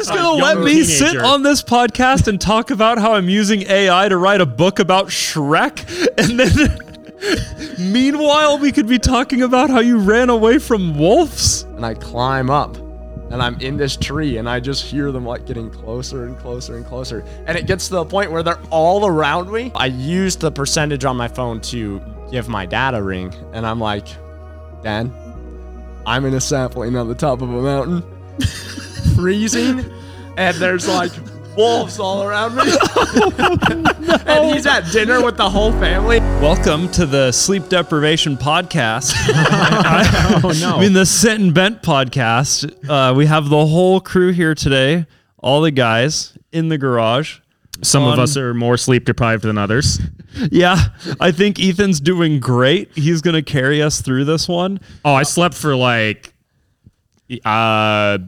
just uh, gonna let me sit on this podcast and talk about how I'm using AI to write a book about Shrek, and then meanwhile we could be talking about how you ran away from wolves. and I climb up and I'm in this tree and I just hear them like getting closer and closer and closer. And it gets to the point where they're all around me. I use the percentage on my phone to give my dad a ring and I'm like, Dan, I'm in a sapling on the top of a mountain, freezing, and there's like wolves all around me. and he's at dinner with the whole family. Welcome to the Sleep Deprivation Podcast. Oh no. I mean, the Sent and Bent Podcast. Uh, we have the whole crew here today, all the guys in the garage. Some of on- us are more sleep deprived than others. Yeah, I think Ethan's doing great. He's going to carry us through this one. Oh, I slept for like, uh, s-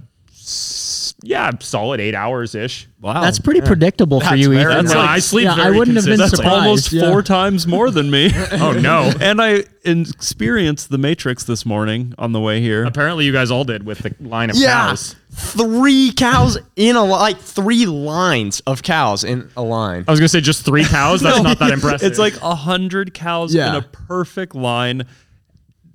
yeah, solid eight hours ish. Wow. That's pretty predictable for you, very Ethan. nice. No, I sleep yeah, I wouldn't have been That's surprised. almost yeah. four times more than me. Oh no. and I experienced the Matrix this morning on the way here. Apparently, you guys all did with the line of Yeah. cows. Three cows in a li- like three lines of cows in a line. I was gonna say just three cows. That's not that impressive. It's like a hundred cows Yeah. in a perfect line,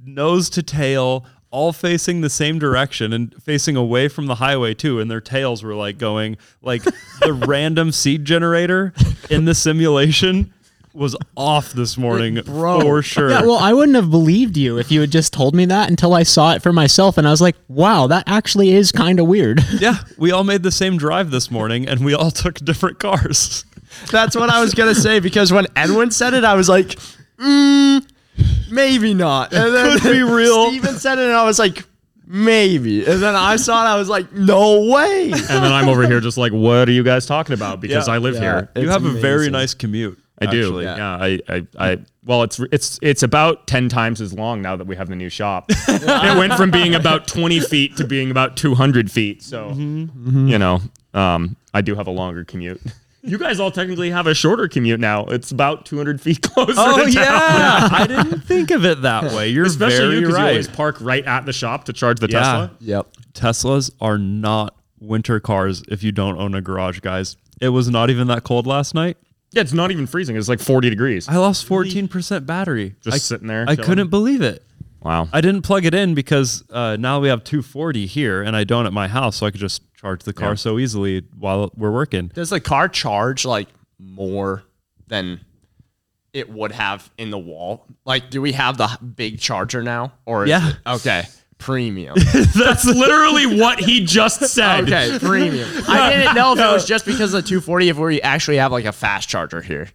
nose to tail, all facing the same direction and facing away from the highway too. And their tails were like going like the random seed generator in the simulation was off this morning Bro. for sure. Yeah, well, I wouldn't have believed you if you had just told me that until I saw it for myself, and I was like, "Wow, that actually is kind of weird." Yeah, we all made the same drive this morning and we all took different cars. That's what I was gonna say because when Edwin said it, I was like, mm, maybe not. And then Could be real. Steven said it, and I was like, maybe. And then I saw it, I was like, no way. and then I'm over here just like, what are you guys talking about? Because Yeah. I live Yeah. here. you It's have a very amazing. nice commute. I do. actually. Yeah. I, I, I, well, it's, it's, it's about 10 times as long now that we have the new shop. it went from being about 20 feet to being about 200 feet. So, you know, um, I do have a longer commute. You guys all technically have a shorter commute now. It's about 200 feet closer Oh to town. yeah, I didn't think of it that way. You're Especially very you because you always park right at the shop to charge the Yeah. Tesla. Yep. Teslas are not winter cars if you don't own a garage, guys. It was not even that cold last night. Yeah, it's not even freezing. It's like 40 degrees. I lost 14% battery. Just I, sitting there I chilling. couldn't believe it. Wow. I didn't plug it in because uh, now we have 240 here and I don't at my house, so I could just charge the car Yeah. so easily while we're working. Does the car charge like more than it would have in the wall? Like, do we have the big charger now? Or is Yeah. it- okay. Premium. That's literally what he just said. okay, premium. I didn't know if it was just because of the 240 if we actually have like a fast charger here.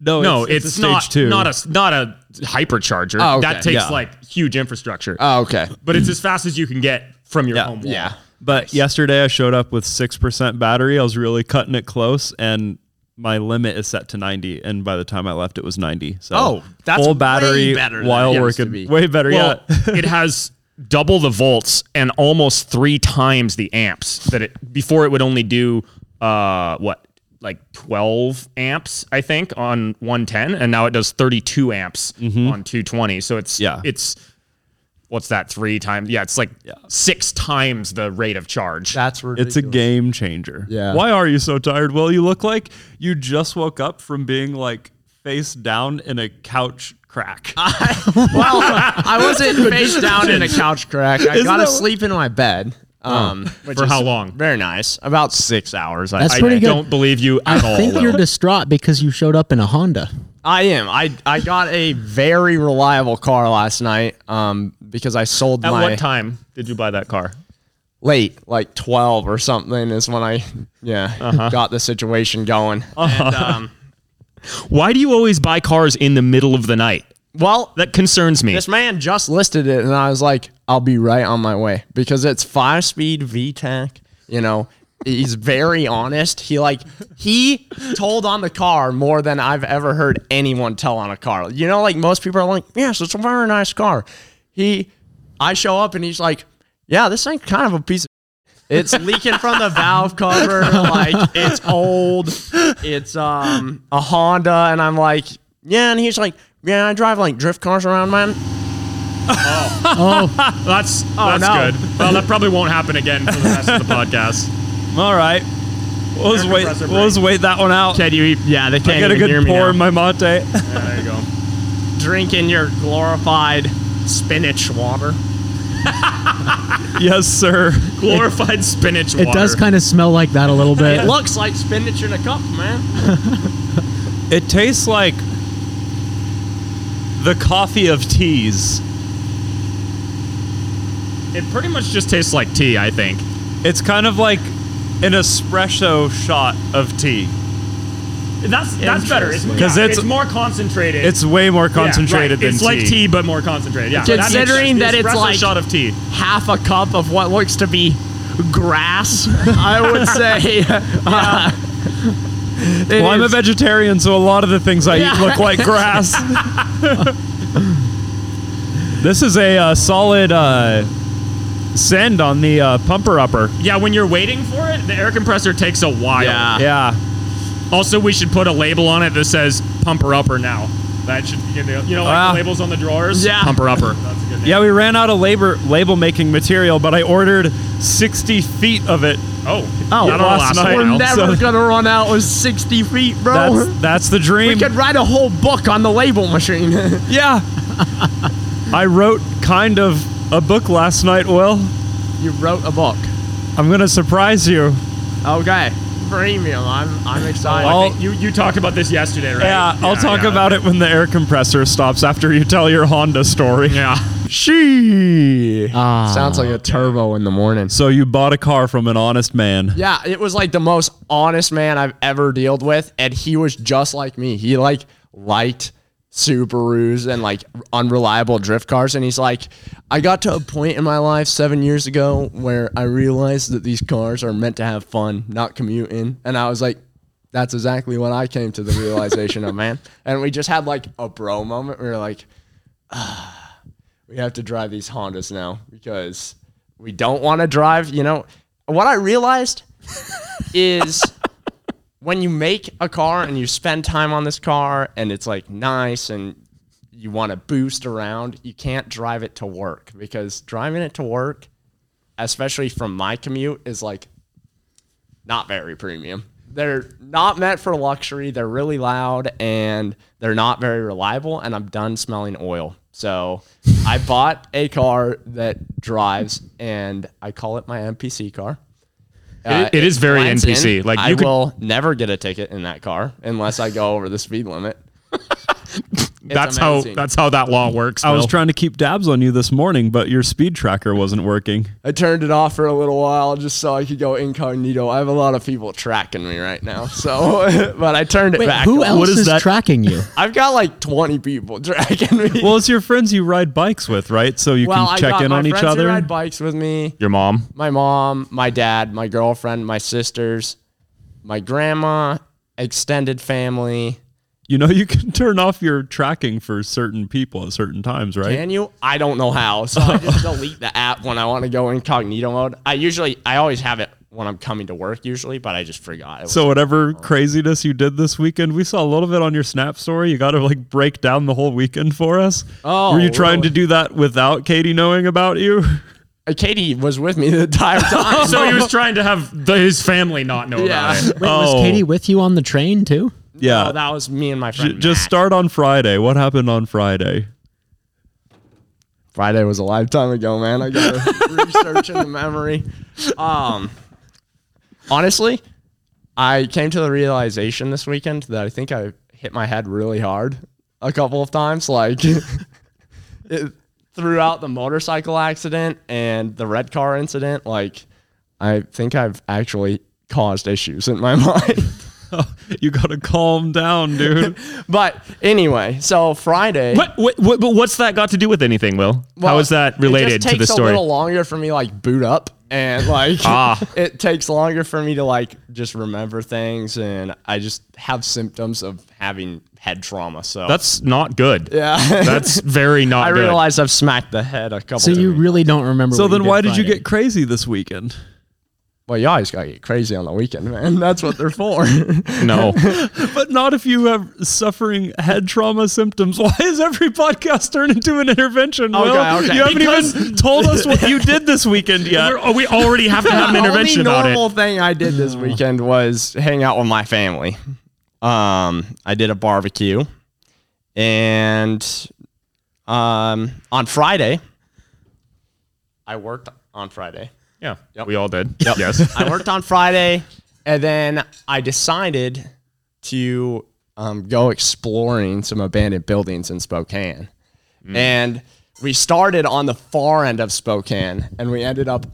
No, No, it's, it's, a stage not two. not a not a hypercharger. Oh, okay. That takes Yeah. like huge infrastructure. Oh, okay. but it's as fast as you can get from your Yeah. home wall. Yeah. But yesterday I showed up with 6% battery. I was really cutting it close and my limit is set to 90 and by the time I left it was 90. So Oh, that's full way battery better while it used to working. be. Way better, Well, yeah. it has double the volts and almost three times the amps that it before it would only do uh what like 12 amps I think on 110 and now it does 32 amps mm-hmm. on 220 so it's Yeah. it's what's that three times yeah it's like six times the rate of charge That's ridiculous. It's a game changer. Yeah. Why are you so tired? Well, you look like you just woke up from being like face down in a couch crack. Well, I wasn't face down in a couch crack. I Isn't got to that- sleep in my bed. Um, which For is how long? Very nice. About six hours. I, That's I pretty good. don't believe you at all I think though. you're distraught because you showed up in a Honda. I am. I I got a very reliable car last night. Um, because I sold at my what time did you buy that car late, like twelve or something, is when I yeah Uh-huh. got the situation going. And, um, why do you always buy cars in the middle of the night well, that concerns me This man just listed it, and I was like, I'll be right on my way because it's five speed VTEC. You know, he's very honest. He like he told on the car more than I've ever heard anyone tell on a car. You know, like most people are like, yes, it's a very nice car. He, I show up and he's like, yeah, this ain't kind of a piece of. It's leaking from the valve cover. Like it's old. It's um a Honda, and I'm like, yeah. And he's like, yeah, I drive like drift cars around, man. Oh, oh. That's oh, that's no. good. Well, that probably won't happen again for the rest of the podcast. All right. We'll just wait. compressor We'll just wait that one out. Can you? Yeah, they can't get a even hear good pour now. in my mate. Yeah, there you go. Drinking your glorified spinach water. yes, sir. Glorified spinach water. It does kind of smell like that a little bit. It looks like spinach in a cup, man. It tastes like the coffee of teas. It pretty much just tastes like tea, I think. It's kind of like an espresso shot of tea. That's that's better. It's, 'Cause yeah, it's- it's more concentrated. It's way more Yeah, concentrated right. It's than like tea, but more concentrated. Yeah. that makes Considering sense. that it's espresso like- shot of tea. Half a cup of what looks to be grass, I would say. uh, it Well, I'm a is- vegetarian, so a lot of the things I Yeah. eat look like grass. this is a uh, solid uh, send on the uh, pumper upper. Yeah, when you're waiting for it, the air compressor takes a while. Yeah. Yeah. Also, we should put a label on it that says "pumper upper" now. That should be, you know, like Wow. the labels on the drawers. Yeah. pumper upper. That's a good name. Yeah, we ran out of labor label making material, but I ordered 60 feet of it. Oh, Oh, that'll last last night. We're while. never so- gonna run out with 60 feet, bro. That's that's the dream. we could write a whole book on the label machine. Yeah. I wrote kind of a book last night, Will. you wrote a book. I'm going to surprise you. Okay. Premium. I'm I'm excited. I'll- you you talked about this yesterday, right? Yeah, I'll talk yeah. about it when the air compressor stops after you tell your Honda story. Yeah. She Ah. sounds like a turbo in the morning. So you bought a car from an honest man. Yeah, it was like the most honest man I've ever dealt with, and he was just like me. He like liked Subarus and like unreliable drift cars, and he's like, I got to a point in my life seven years ago where I realized that these cars are meant to have fun, not commuting, and I was like. That's exactly what I came to the realization of, man. And we just had like a bro moment. We were like, ah, we have to drive these Hondas now because we don't want to drive. You know, what I realized is when you make a car and you spend time on this car and it's like nice and you want to boost around, you can't drive it to work because driving it to work, especially from my commute, is like not very premium. They're not meant for luxury. They're really loud and they're not very reliable. And I'm done smelling oil. So I bought a car that drives and I call it my NPC car. Uh, It- it is very NPC. Like, I you could- will never get a ticket in that car unless I go over the speed limit. that's amazing. how that's how that law works. I was trying to keep dabs on you this morning, but your speed tracker wasn't working. I turned it off for a little while just so I could go incognito. I have a lot of people tracking me right now, so but I turned it Wait, back. who on. else What is is, that? tracking you? I've got like 20 people tracking me. Well, it's your friends you ride bikes with, right? So you Well, can I check in my on each friends who other. ride bikes with me. Your mom. My mom, my dad, my girlfriend, my sisters, my grandma, extended family. You know, you can turn off your tracking for certain people at certain times, right? Can you? I don't know how. So I just delete the app when I want to go incognito mode. I usually, I always have it when I'm coming to work usually, but I just forgot. It So whatever craziness you did this weekend, we saw a little bit on your Snap story. You got to like break down the whole weekend for us. Oh, were you trying to do that without Katie knowing about you? Uh, Katie was with me the entire time. So he was trying to have the, his family not know Yeah. about it. Wait, was Oh. Katie with you on the train too? Yeah. Oh, that was me and my J- friend. just Matt. start on Friday. What happened on Friday? Friday was a lifetime ago, man. I got to research in the memory. Um, honestly, I came to the realization this weekend that I think I hit my head really hard a couple of times. Like it, throughout the motorcycle accident and the red car incident, like I think I've actually caused issues in my mind. You got to calm down, dude. but anyway, so Friday. What, what, what, but what's that got to do with anything, Will? How Well, is that related just to the story? It takes a little longer for me like boot up and like Ah. it takes longer for me to like just remember things and I just have symptoms of having head trauma. So That's not good. yeah. That's very not I good. realize I've smacked the head a couple So you times. really don't remember. so what then you why did you get crazy this weekend? Well, you always gotta get crazy on the weekend, man. That's what they're for. No. But not if you have suffering head trauma symptoms. Why is every podcast turned into an intervention? Will? okay. You haven't Because- even told us what you did this weekend yet. We're- we already have to have an the intervention only about normal thing I did this weekend was hang out with my family. Um, I did a barbecue, and um, on Friday, I worked on Friday. Yeah, Yep. we all did. Yes. I worked on Friday, and then I decided to um, go exploring some abandoned buildings in Spokane. And we started on the far end of Spokane, and we ended up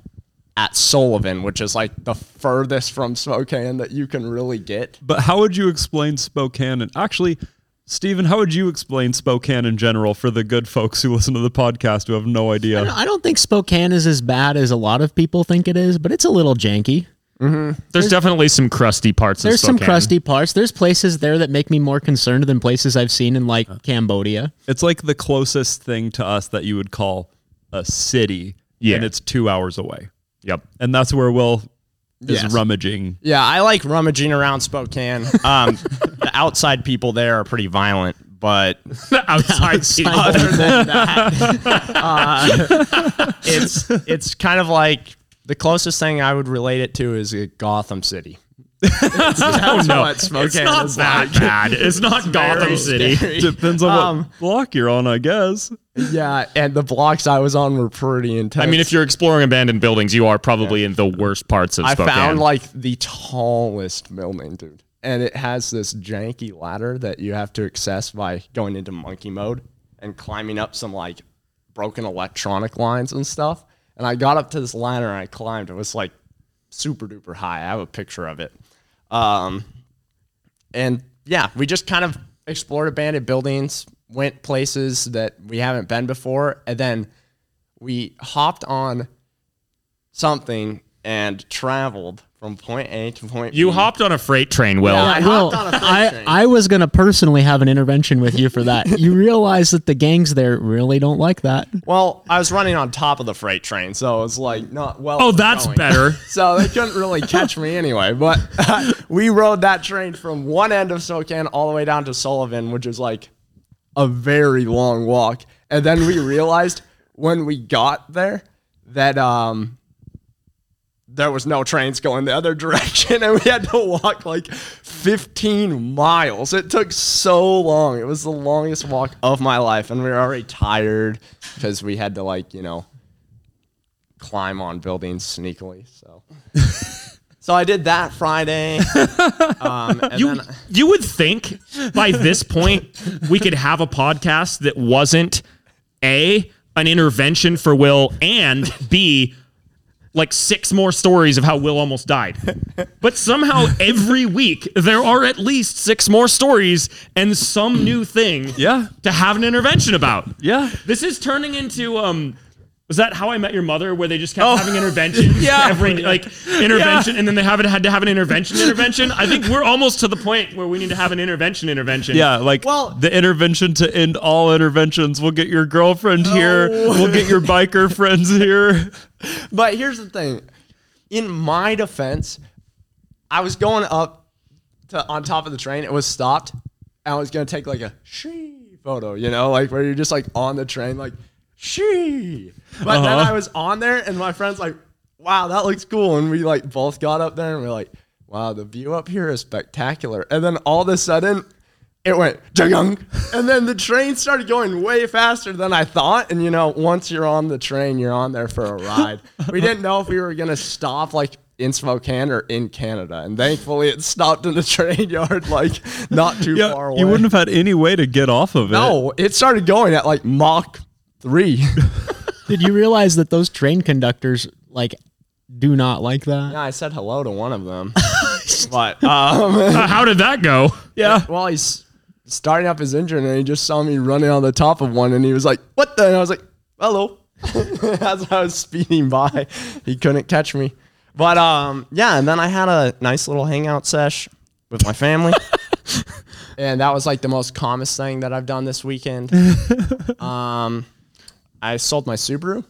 at Sullivan, which is like the furthest from Spokane that you can really get. But how would you explain Spokane? And actually, Stephen, how would you explain Spokane in general for the good folks who listen to the podcast who have no idea? I don't think Spokane is as bad as a lot of people think it is, but it's a little janky. Mm-hmm. There's definitely some crusty parts There's of some crusty parts. There's places there that make me more concerned than places I've seen in like Cambodia. It's like the closest thing to us that you would call a city, Yeah. and it's two hours away. Yep. And that's where Will is Yes. rummaging. Yeah, I like rummaging around Spokane. Um, the outside people there are pretty violent, but Outside people. other than that, uh, it's it's kind of like the closest thing I would relate it to is a Gotham City. That's Oh, no. what Spokane It's not is that like. bad. It's not Gotham Very City. scary. Depends on Um, what block you're on, I guess. Yeah, and the blocks I was on were pretty intense. I mean, if you're exploring abandoned buildings, you are probably in the worst parts of I Spokane. found like the tallest building, dude. And it has this janky ladder that you have to access by going into monkey mode and climbing up some like broken electronic lines and stuff. And I got up to this ladder and I climbed. It was like super duper high. I have a picture of it. Um, and yeah, we just kind of explored abandoned buildings, went places that we haven't been before, and then we hopped on something and traveled from point A to point B. you B. hopped on a freight train, Will. Yeah. I Well, hopped on a freight I, train. I was going to personally have an intervention with you for that. you realize that the gangs there really don't like that. Well, I was running on top of the freight train, so it was like not well. Oh, that's going. better. So they couldn't really catch me anyway. But we rode that train from one end of Spokane all the way down to Sullivan, which is like a very long walk. And then we realized when we got there that um there was no trains going the other direction and we had to walk like 15 miles. It took so long. It was the longest walk of my life and we were already tired because we had to like, you know, climb on buildings sneakily. So So I did that Friday. Um, and You, then you would think by this point we could have a podcast that wasn't A, an intervention for Will, and B, like six more stories of how Will almost died. But somehow every week there are at least six more stories and some new thing Yeah. to have an intervention about. Yeah. This is turning into um was that how I met your mother where they just kept oh. having interventions Yeah. every like intervention and then they haven't had to have an intervention intervention? I think we're almost to the point where we need to have an intervention intervention. Yeah, like Well- the intervention to end all interventions. We'll get your girlfriend here. We'll get your biker friends here. But here's the thing. In my defense, I was going up to on top of the train. It was stopped. And I was gonna take like a she photo, you know, like where you're just like on the train, like she. But then uh-huh. I was on there, and my friend's like, "Wow, that looks cool." And we like both got up there, and we're like, "Wow, the view up here is spectacular." And then all of a sudden, it went jung, and then the train started going way faster than I thought. And you know, once you're on the train, you're on there for a ride. we didn't know if we were gonna stop like in Spokane or in Canada, and thankfully it stopped in the train yard, like not too far away. you wouldn't have had any way to get off of it. No, it started going at like Mach three. Did you realize that those train conductors like do not like that? yeah, I said hello to one of them, but um, Uh, how did that go? Yeah. well, he's starting up his engine, and he just saw me running on the top of one, and he was like, "What the?" And I was like, "Hello." As I was speeding by, he couldn't catch me. But um, yeah, and then I had a nice little hangout sesh with my family. and that was like the most calmest thing that I've done this weekend. um, I sold my Subaru,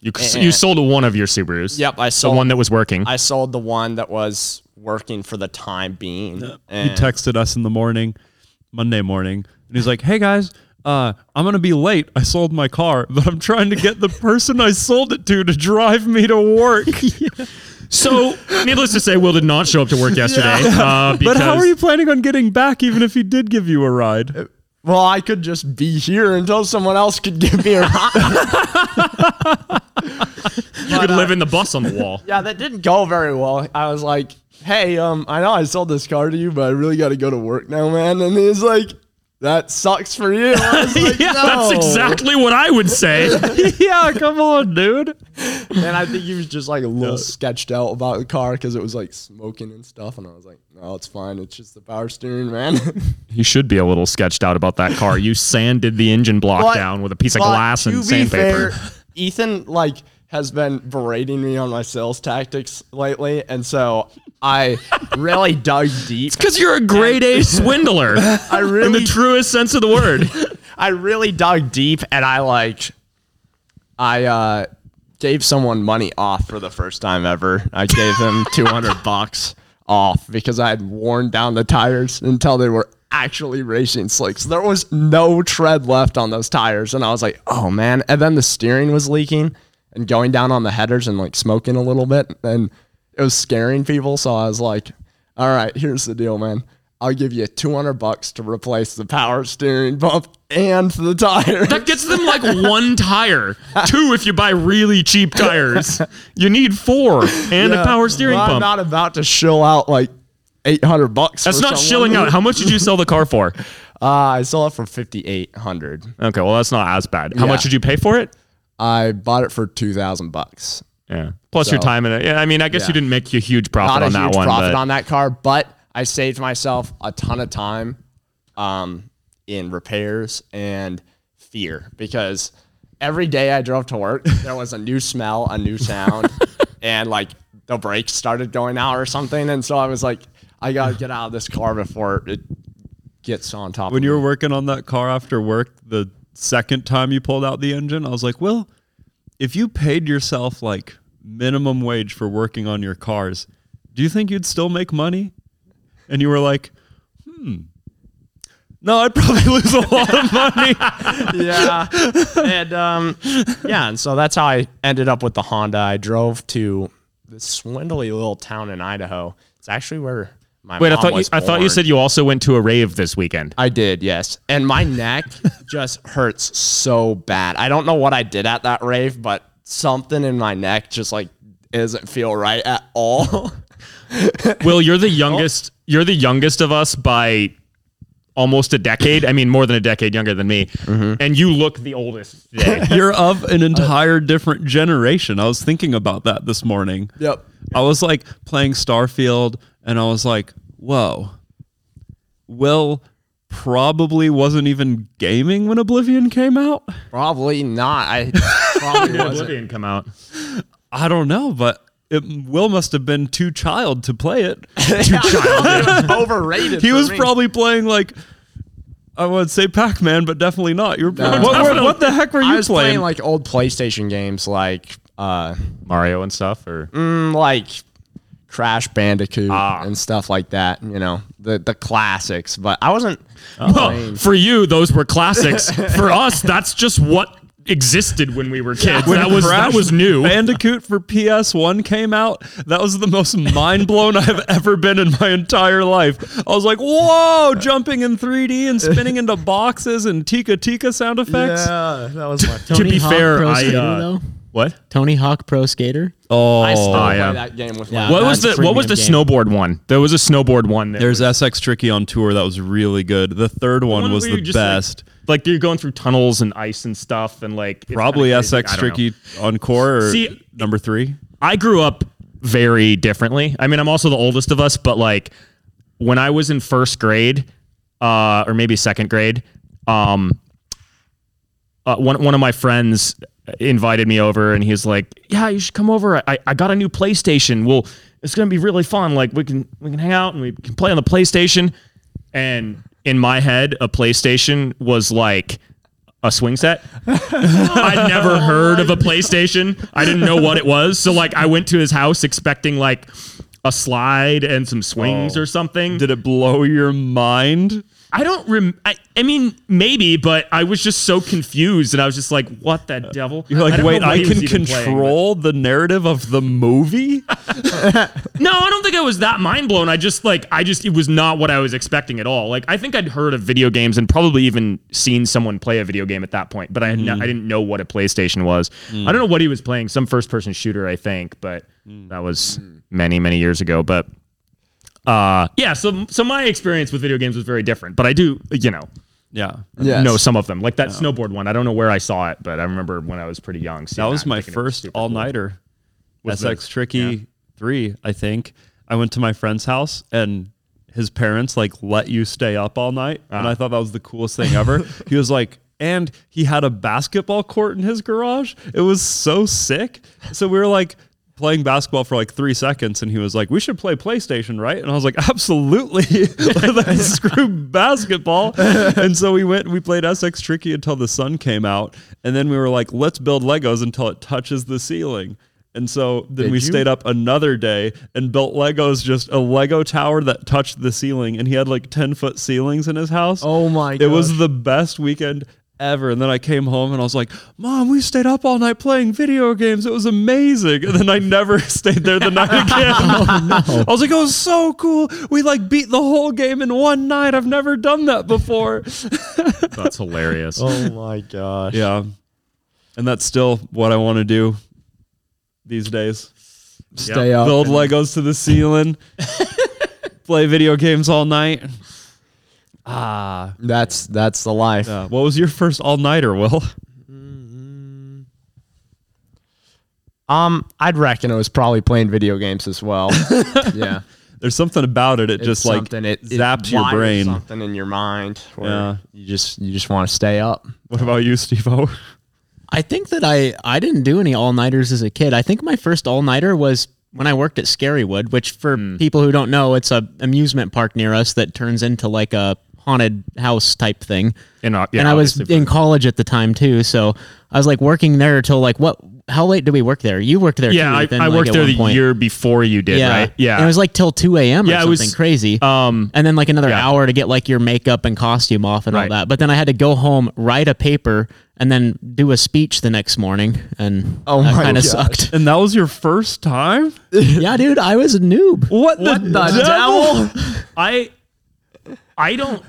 You you sold one of your Subarus. Yep, I sold the sold one that was working. I sold the one that was working for the time being. He texted us in the morning, Monday morning, and he's like, "Hey guys, uh, I'm gonna be late. I sold my car, but I'm trying to get the person I sold it to to drive me to work. so, needless to say, Will did not show up to work yesterday. Uh, but how are you planning on getting back, even if he did give you a ride? Well, I could just be here until someone else could give me a ride. You could live in the bus on the wall. yeah, that didn't go very well. I was like, "Hey, um, I know I sold this car to you, but I really got to go to work now, man." And he's like, "That sucks for you." Like, Yeah, That's exactly what I would say. yeah, come on, dude. And I think he was just like a little sketched out about the car because it was like smoking and stuff. And I was like, "No, it's fine. It's just the power steering, man." he should be a little sketched out about that car. You sanded the engine block But- down with a piece of glass and sandpaper. fair, Ethan like has been berating me on my sales tactics lately, and so I really dug deep. It's Because you're a grade A swindler. I really, in the truest sense of the word. I really dug deep, and I like, I uh, gave someone money off for the first time ever. I gave him two hundred bucks off because I had worn down the tires until they were actually racing slicks. There was no tread left on those tires, and I was like, "Oh man!" And then the steering was leaking and going down on the headers and like smoking a little bit, and it was scaring people. So I was like, "All right, here's the deal, man." I'll give you 200 bucks to replace the power steering pump and the tires. That gets them like one tire. Two if you buy really cheap tires. You need four and a power steering Well, I'm not about to shill out like 800 bucks. That's not shilling out. How much did you sell the car for? Uh, I sold it for 5800. Okay, well that's not as bad. How Yeah. much did you pay for it? I bought it for 2000 bucks. Yeah. Plus your time in it. Yeah, I mean, I guess Yeah. you didn't make a huge profit Not a on that huge one. profit but on that car, but I saved myself a ton of time um, in repairs and fear because every day I drove to work, there was a new smell, a new sound, and like the brakes started going out or something. And so I was like, I got to get out of this car before it gets on top When of you me. were working on that car after work, the second time you pulled out the engine, I was like, well, if you paid yourself like minimum wage for working on your cars, do you think you'd still make money? And you were like, hmm. No, I'd probably lose a lot of money. yeah. And um, yeah, and so that's how I ended up with the Honda. I drove to this swindly little town in Idaho. It's actually where my Wait, I thought you, I thought you said you also went to a rave this weekend. I did, yes. And my neck just hurts so bad. I don't know what I did at that rave, but something in my neck just like doesn't feel right at all. Will, you're the youngest. You're the youngest of us by almost a decade. I mean, more than a decade younger than me. Mm-hmm. And you look the oldest today. You're of an entire different generation. I was thinking about that this morning. yep. I was like playing Starfield and I was like, whoa. Will probably wasn't even gaming when Oblivion came out. Probably not. I probably wasn't. Oblivion come out. I don't know, but it, Will must have been too child to play it. Too child. Overrated. He for was me. probably playing like I would say Pac-Man, but definitely not. You were No. what, what, what the heck were you I was playing? playing like old PlayStation games like uh Mario and stuff, or mm, like Crash Bandicoot Ah. and stuff like that, you know, the the classics, but I wasn't well, playing for you, those were classics. for us, that's just what existed when we were kids. that was that Crash was new. Bandicoot for PS1 came out. That was the most mind blown I've ever been in my entire life. I was like, whoa, jumping in 3D and spinning into boxes and Tika Tika sound effects. Yeah, that was my To be Hawk fair, Pro I, Skater, uh, though. What? Tony Hawk Pro Skater. Oh, I still play yeah. that game with Yeah. my What was the a what was the premium snowboard one? There was a snowboard one. That there's was, SSX Tricky on tour that was really good. The third one, one was where you the just, like- best. Like, you're going through tunnels and ice and stuff, and like Probably kinda crazy. I SSX don't know. Tricky on core or See- number three. I grew up very differently. I mean, I'm also the oldest of us, but like when I was in first grade, uh, or maybe second grade, um, uh, one one of my friends invited me over, and he's like, "Yeah, you should come over. I, I got a new PlayStation. Well, it's gonna be really fun. Like we can we can hang out and we can play on the PlayStation." And in my head, a PlayStation was like a swing set. I'd never oh heard of a PlayStation. I didn't know what it was. So like I went to his house expecting like a slide and some swings Oh. or something. Did it blow your mind? I don't rem. I, I mean, maybe, but I was just so confused, and I was just like, "What the devil?" You're like, don't wait, I can even playing, control the narrative of the movie? No, I don't think I was that mind blown. I just like, I just it was not what I was expecting at all. Like, I think I'd heard of video games and probably even seen someone play a video game at that point, but I had no, mm. I didn't know what a PlayStation was. Mm. I don't know what he was playing, some first person shooter, I think, but mm. that was many many years ago. But uh, yeah, so so my experience with video games was very different, but I do, you know. Yeah. Yes. know some of them. Like that snowboard one. I don't know where I saw it, but I remember when I was pretty young. That was and my thinking it was first all nighter. Was SSX this? Tricky Yeah. 3, I think. I went to my friend's house and his parents like let you stay up all night. And Ah. I thought that was the coolest thing ever. he was like, and he had a basketball court in his garage. It was so sick. So we were like playing basketball for like three seconds and he was like, we should play PlayStation, right? And I was like, absolutely. like, screw basketball. and so we went and we played SSX Tricky until the sun came out. And then we were like, let's build Legos until it touches the ceiling. And so then Did we you? stayed up another day and built Legos, just a Lego tower that touched the ceiling. And he had like 10 foot ceilings in his house. Oh my God. It was the best weekend ever. And then I came home and I was like, Mom, we stayed up all night playing video games. It was amazing. And then I never stayed there the night again. I was like, it was so cool. We like beat the whole game in one night. I've never done that before. That's hilarious. Oh my gosh. yeah. And that's still what I want to do these days. Stay up. Build Legos to the ceiling, play video games all night. Ah. That's that's the life. Yeah. What was your first all nighter, Will? Um, I'd reckon it was probably playing video games as well. yeah. There's something about it. It just like something, it, it zaps your brain. Something in your mind. Where Yeah. You just you just want to stay up. What about you, Steve-O? I think that I I didn't do any all nighters as a kid. I think my first all nighter was when I worked at Scarywood, which for people who don't know, it's a amusement park near us that turns into like a haunted house type thing. And, uh, yeah, and I was in college at the time too, so I was like working there till like what? How late did we work there? You worked there. Yeah, too, I, Ethan, I like, worked there the point. year before you did, yeah. right? Yeah. And it was like till two a.m. or Yeah, it was- crazy. um, and then like another yeah. hour to get like your makeup and costume off and Right. all that. But then I had to go home, write a paper, and then do a speech the next morning, and Oh that my kind of sucked. And that was your first time? yeah, dude, I was a noob. What the, the devil? devil? I I don't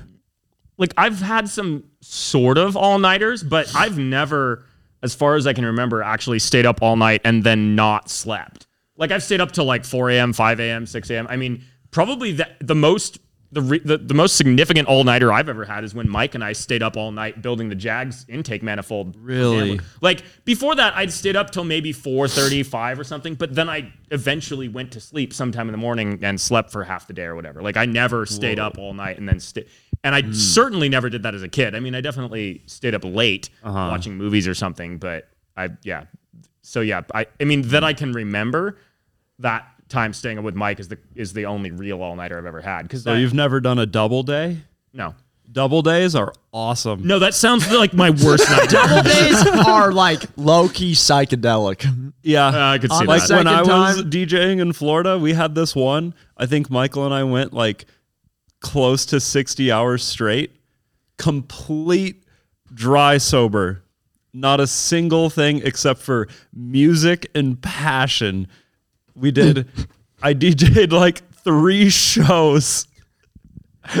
like I've had some sort of all nighters, but I've never, as far as I can remember, actually stayed up all night and then not slept. Like I've stayed up till like 4 a.m., 5 a.m., 6 a.m. I mean, probably the the most the, re, the the most significant all nighter I've ever had is when Mike and I stayed up all night building the Jags intake manifold. Really? Like before that, I'd stayed up till maybe 4:30, 5 or something, but then I eventually went to sleep sometime in the morning and slept for half the day or whatever. Like I never stayed up all night and then stay. And I certainly never did that as a kid. I mean, I definitely stayed up late watching movies or something, but I yeah. So yeah, I I mean that I can remember that time staying up with Mike is the is the only real all nighter I've ever had. Because So you've never done a double day? no. Double days are awesome. No, that sounds like my worst nightmare. Double days are like low key psychedelic. Yeah. Uh, I could see On that. like when I was time- DJing in Florida, we had this one. I think Michael and I went like close to 60 hours straight, complete dry sober. Not a single thing except for music and passion. We did, I DJ'd like three shows.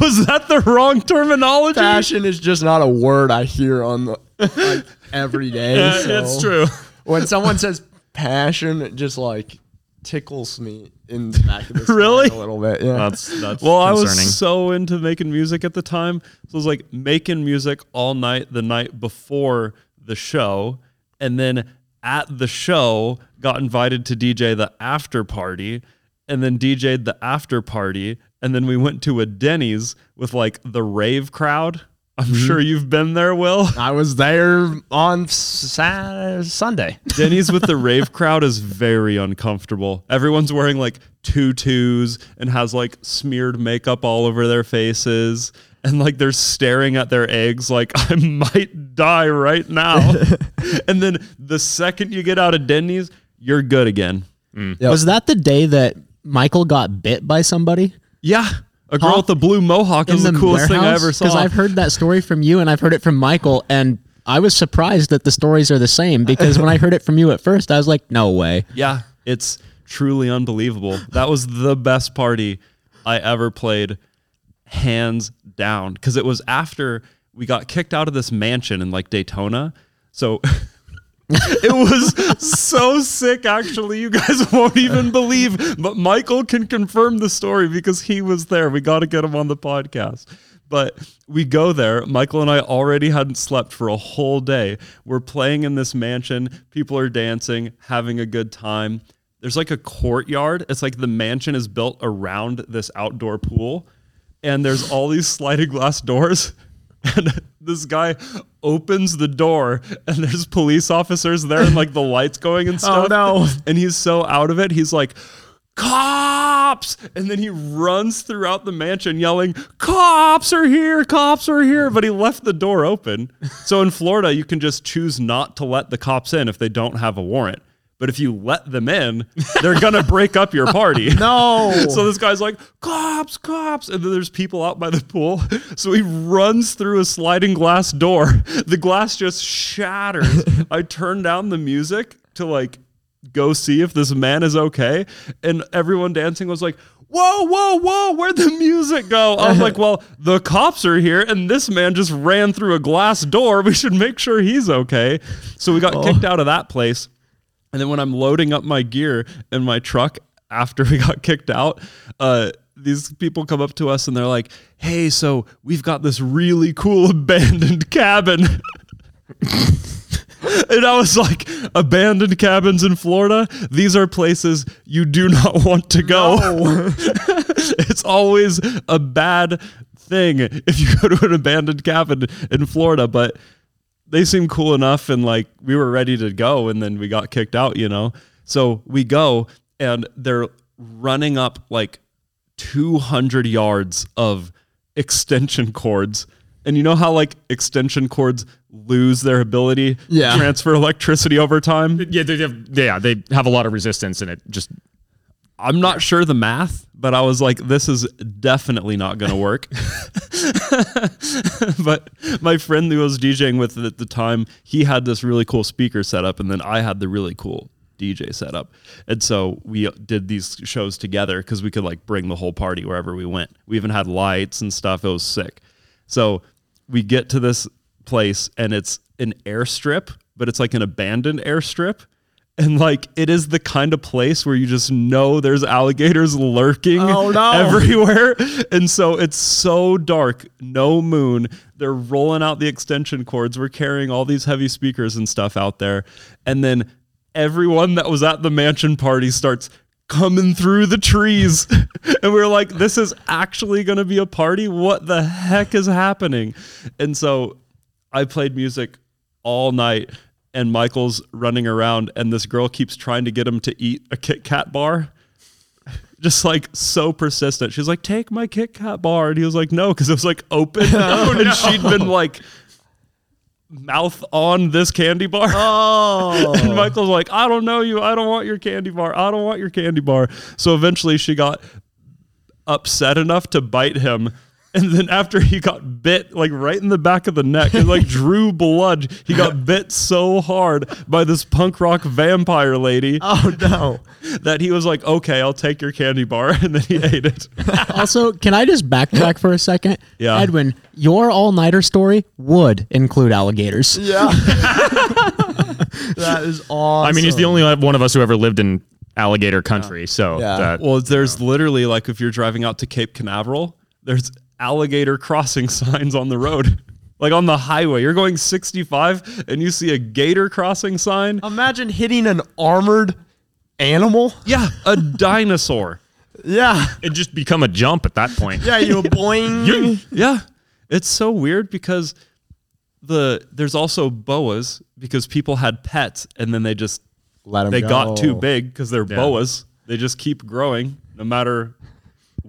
Was that the wrong terminology? Passion is just not a word I hear on the like, every day. Uh, so it's true. When someone says passion, it just like tickles me in the back of the spine Really? a little bit. Yeah. That's that's Well, I was so into making music at the time. So I was like making music all night the night before the show. And then at the show, got invited to DJ the after party and then DJ'd the after party. And then we went to a Denny's with like the rave crowd. I'm Mm-hmm. sure you've been there, Will. I was there on Sa- Sunday. Denny's with the rave crowd is very uncomfortable. Everyone's wearing like tutus and has like smeared makeup all over their faces. and like they're staring at their eggs like I might die right now. and then the second you get out of Denny's, you're good again. Yep. Was that the day that Michael got bit by somebody? Yeah. A girl with a blue mohawk is the, coolest thing I ever saw. Because I've heard that story from you and I've heard it from Michael, and I was surprised that the stories are the same because when I heard it from you at first, I was like, no way. Yeah, it's truly unbelievable. That was the best party I ever played, hands down. Because it was after we got kicked out of this mansion in like Daytona. So it was so sick, actually. You guys won't even believe. But Michael can confirm the story because he was there. We got to get him on the podcast. But we go there. Michael and I already hadn't slept for a whole day. We're playing in this mansion. People are dancing, having a good time. There's like a courtyard. It's like the mansion is built around this outdoor pool. And there's all these sliding glass doors. And this guy opens the door, and there's police officers there, and like the lights going and oh, stuff. Oh no. And he's so out of it. He's like, cops and then he runs throughout the mansion yelling cops are here cops are here but he left the door open so in florida you can just choose not to let the cops in if they don't have a warrant but if you let them in they're gonna break up your party No. so this guy's like, cops, cops. And then there's people out by the pool. So he runs through a sliding glass door. The glass just shatters. I turn down the music to like go see if this man is okay. And everyone dancing was like, Whoa, whoa, whoa, where'd the music go? I was like, well, the cops are here, and this man just ran through a glass door. We should make sure he's okay. So we got oh. kicked out of that place. And then when I'm loading up my gear in my truck after we got kicked out, uh, these people come up to us and they're like, "Hey, so we've got this really cool abandoned cabin." and I was like, "Abandoned cabins in Florida? These are places you do not want to go." it's always a bad thing if you go to an abandoned cabin in Florida, but they seemed cool enough and like we were ready to go and then we got kicked out, you know. So we go and they're running up like 200 yards of extension cords. And you know how like extension cords lose their ability Yeah. to transfer electricity over time? Yeah, they have, yeah, they have a lot of resistance and it. Just I'm not sure the math, but I was like, this is definitely not going to work. but my friend who was DJing with it at the time, he had this really cool speaker setup, and then I had the really cool DJ setup. And so we did these shows together because we could like bring the whole party wherever we went. We even had lights and stuff. It was sick. So we get to this place, and it's an airstrip, but it's like an abandoned airstrip. And like it is the kind of place where you just know there's alligators lurking Oh, no. everywhere. And so it's so dark, no moon. They're rolling out the extension cords. We're carrying all these heavy speakers and stuff out there. And then everyone that was at the mansion party starts coming through the trees. and we are like, this is actually going to be a party? What the heck is happening? And so I played music all night and Michael's running around and this girl keeps trying to get him to eat a Kit Kat bar. Just like so persistent. She's like, take my Kit Kat bar. And he was like, no, because it was like open. and she'd been like mouth on this candy bar. Oh. And Michael's like, I don't know you. I don't want your candy bar. I don't want your candy bar. So eventually she got upset enough to bite him. And then after he got bit, like right in the back of the neck, and like drew blood, he got bit so hard by this punk rock vampire lady Oh no. that he was like, okay, I'll take your candy bar. And then he ate it. Also, can I just backtrack for a second? Yeah. Edwin, your all nighter story would include alligators. Yeah. that is awesome. I mean, he's the only one of us who ever lived in alligator country. So Yeah. that, Well, there's literally like if you're driving out to Cape Canaveral, there's alligator crossing signs on the road. Like on the highway, you're going 65 and you see a gator crossing sign. Imagine hitting an armored animal. Yeah, a dinosaur. Yeah. it just become a jump at that point. Yeah, you boing. Yeah. It's so weird because the there's also boas because people had pets and then they just Let them they go. got too big because they're boas. They just keep growing no matter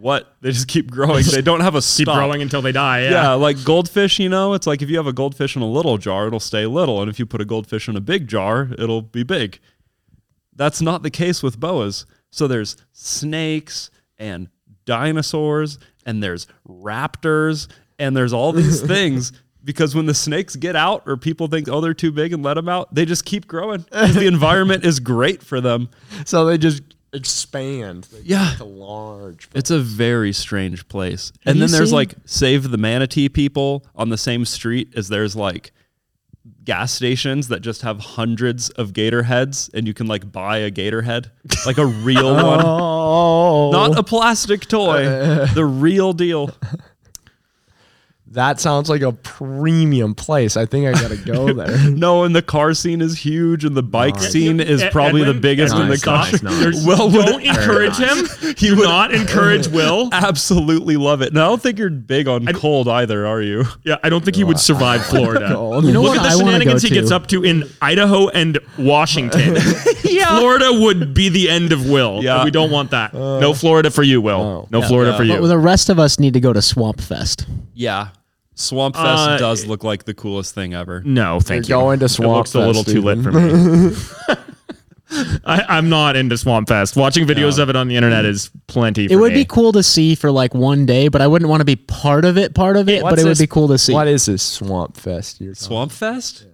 what? They just keep growing. They don't have a stop. Keep growing until they die. Yeah. Yeah, like goldfish, you know, it's like if you have a goldfish in a little jar, it'll stay little. And if you put a goldfish in a big jar, it'll be big. That's not the case with boas. So there's snakes and dinosaurs and there's raptors and there's all these things because when the snakes get out or people think, oh, they're too big and let them out, they just keep growing the environment is great for them. So they just expand. They Yeah. get to large. It's a very strange place. and then there's seen- like Save the Manatee people on the same street as there's like gas stations that just have hundreds of gator heads and you can like buy a gator head, like a real one. Oh, Not a plastic toy, the real deal. That sounds like a premium place. I think I gotta go there. No, and the car scene is huge and the bike scene is Ed- probably the Edwin- biggest in the Nice, country. nice, nice. Will would Don't encourage him. He Do would- not encourage Will. absolutely love it. And I don't think you're big on cold either, are you? Yeah, I don't think he would survive Florida. You know Look what at the I shenanigans he gets up to in Idaho and Washington. yeah. Florida would be the end of Will. Yeah. We don't want that. Uh, no Florida for you, Will. Oh. No Florida Yeah. for you. But the rest of us need to go to Swamp Fest. Yeah. Swamp Fest Uh, does look like the coolest thing ever. no, thank You're you. going to It Swamp looks a little Fest, too lit for me. I, I'm not into Swamp Fest. Watching videos of it on the internet is plenty. For It would me. be cool to see for like one day, but I wouldn't want to be part of it, part of it, but What's it would be cool to see. What is this swamp fest? You're talking- Swamp Fest?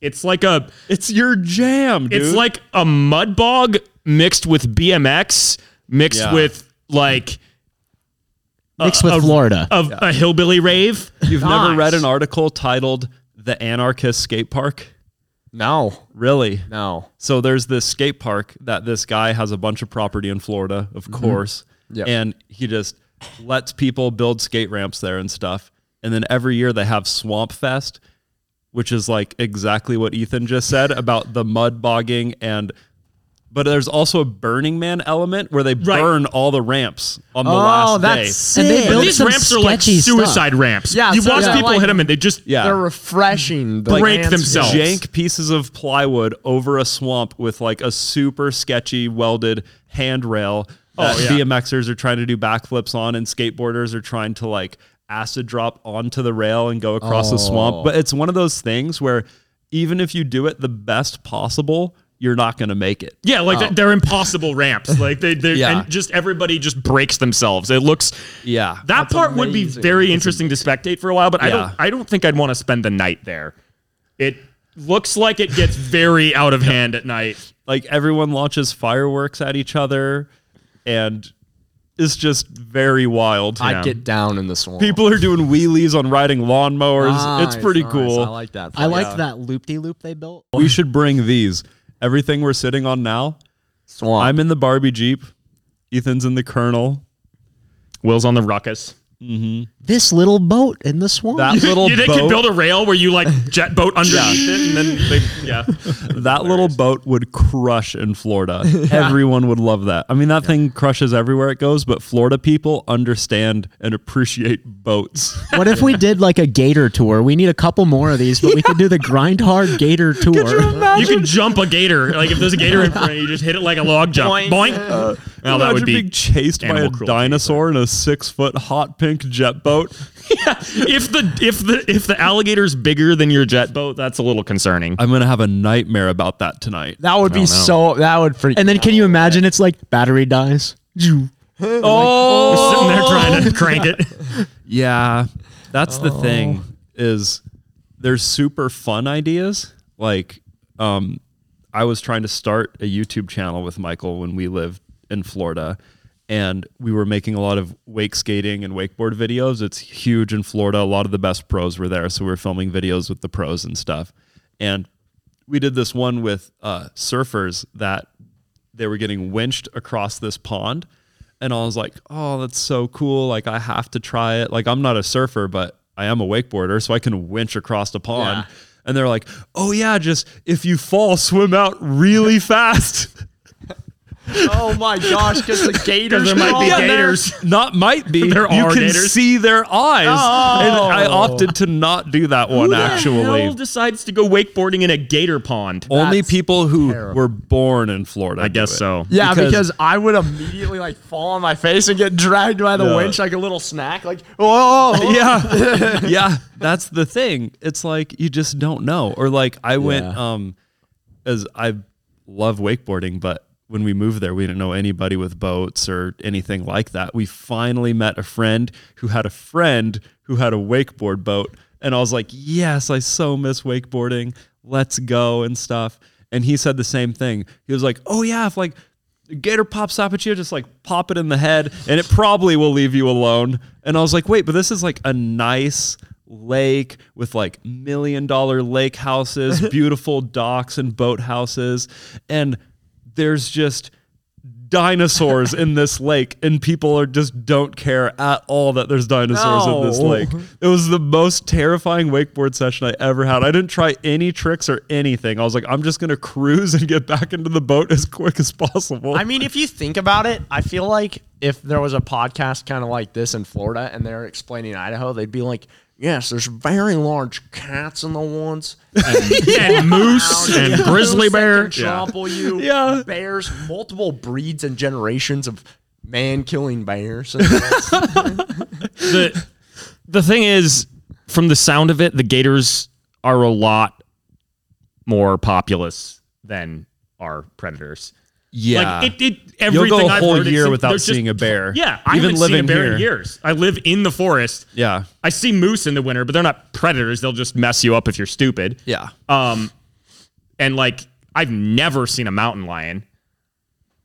It's like a It's your jam, dude. It's like a mud bog mixed with BMX, mixed Yeah. with like Mixed a- with a- Florida. a, a hillbilly rave. You've never read an article titled The Anarchist Skate Park? No, Really? no. So there's this skate park that this guy has a bunch of property in Florida, of mm-hmm. course. Yep. And he just lets people build skate ramps there and stuff. And then every year they have Swamp Fest, which is like exactly what Ethan just said about the mud bogging and but there's also a Burning Man element where they Right. burn all the ramps on the Oh, last that's day. And they sick. built These some ramps are like sketchy stuff. suicide ramps. Yeah, you so watch yeah, people like- hit them and they just Yeah. They're refreshing. The Break landscape. themselves. jank pieces of plywood over a swamp with like a super sketchy welded handrail oh, that Oh, yeah. BMXers are trying to do backflips on and skateboarders are trying to like acid drop onto the rail and go across the swamp. Oh. But it's one of those things where even if you do it the best possible, you're not going to make it. yeah, like they're- they're impossible ramps. Like they, they Yeah. and just everybody just breaks themselves. It looks Yeah. that part would be amazing. very interesting to spectate for a while, but I don't I don't think I'd want to spend the night there. It looks like it gets very out of hand at night. like everyone launches fireworks at each other and it's just very wild. I'd get down in the swamp. People are doing wheelies on riding lawnmowers. it's pretty nice. cool. I like that. I like that loop de loop they built. We should bring these. Everything we're sitting on now. swamp. I'm in the Barbie Jeep. Ethan's in the Colonel. Will's on the ruckus. Mm-hmm. This little boat in the swamp. That little you they boat. could build a rail where you like jet boat underneath it, and then they yeah. that little boat would crush in Florida. Everyone would love that. I mean, that thing crushes everywhere it goes, but Florida people understand and appreciate boats. what if we did like a gator tour? We need a couple more of these, but we could do the grind hard gator tour. You can jump a gator. Like if there's a gator in front of you, just hit it like a log jump. Boing. Boink. Uh, well, that would be being chased by a cruelty, dinosaur in a six foot hot pink jet boat. if the if the if the alligator's bigger than your jet boat, that's a little concerning. I'm gonna have a nightmare about that tonight. that would be so. That would freak. And then can you imagine it's like battery dies? You're sitting there trying to crank it. Yeah, that's the thing is there's super fun ideas. Like, um, I was trying to start a YouTube channel with Michael when we lived in Florida, and we were making a lot of wake skating and wakeboard videos. It's huge in Florida. A lot of the best pros were there, so we were filming videos with the pros and stuff. And we did this one with uh, surfers that they were getting winched across this pond. And I was like, oh, that's so cool. Like, I have to try it. Like, I'm not a surfer, but I am a wakeboarder, so I can winch across the pond. And they're like, oh, yeah, just if you fall, swim out really fast. Oh my gosh, because the gators there might be crawl in there? gators. Not might be. There you are can gators. see their eyes. And I Oh. opted to not do that one Who actually. hell decides to go wakeboarding in a gator pond? Only people who terrible. were born in Florida. I guess so. Yeah, Because- because, I would immediately like fall on my face and get dragged by the Yeah. winch like a little snack. Like, oh, yeah yeah that's the thing it's like you just don't know or like i went Yeah. um as i love wakeboarding but when we moved there we didn't know anybody with boats or anything like that. We finally met a friend who had a friend who had a wakeboard boat. And i was like yes i so miss wakeboarding. Let's go and stuff. And he said the same thing. He was like oh yeah if like gator pops up at you, just like pop it in the head, and it probably will leave you alone. And I was like, wait, but this is like a nice lake with like million dollar lake houses, beautiful docks and boat houses, and there's just dinosaurs in this lake and people are just don't care at all that there's dinosaurs in this lake. It was the most terrifying wakeboard session I ever had. I didn't try any tricks or anything. I was like, I'm just gonna cruise and get back into the boat as quick as possible. I mean, if you think about it, I feel like if there was a podcast kind of like this in Florida and they're explaining Idaho, they'd be like, yes, there's very large cats in the woods. and moose and grizzly Moose bear. trample you. Yeah. Bears, multiple breeds and generations of man killing bears. the the thing is, from the sound of it, the gators are a lot more populous than our predators. Yeah. Like it, it You'll go a I've whole heard, year seems- without just- seeing a bear. Yeah, I even haven't seen a living bear here. in years. I live in the forest. Yeah. I see moose in the winter, but they're not predators. They'll just mess you up if you're stupid. Yeah. Um, and like I've never seen a mountain lion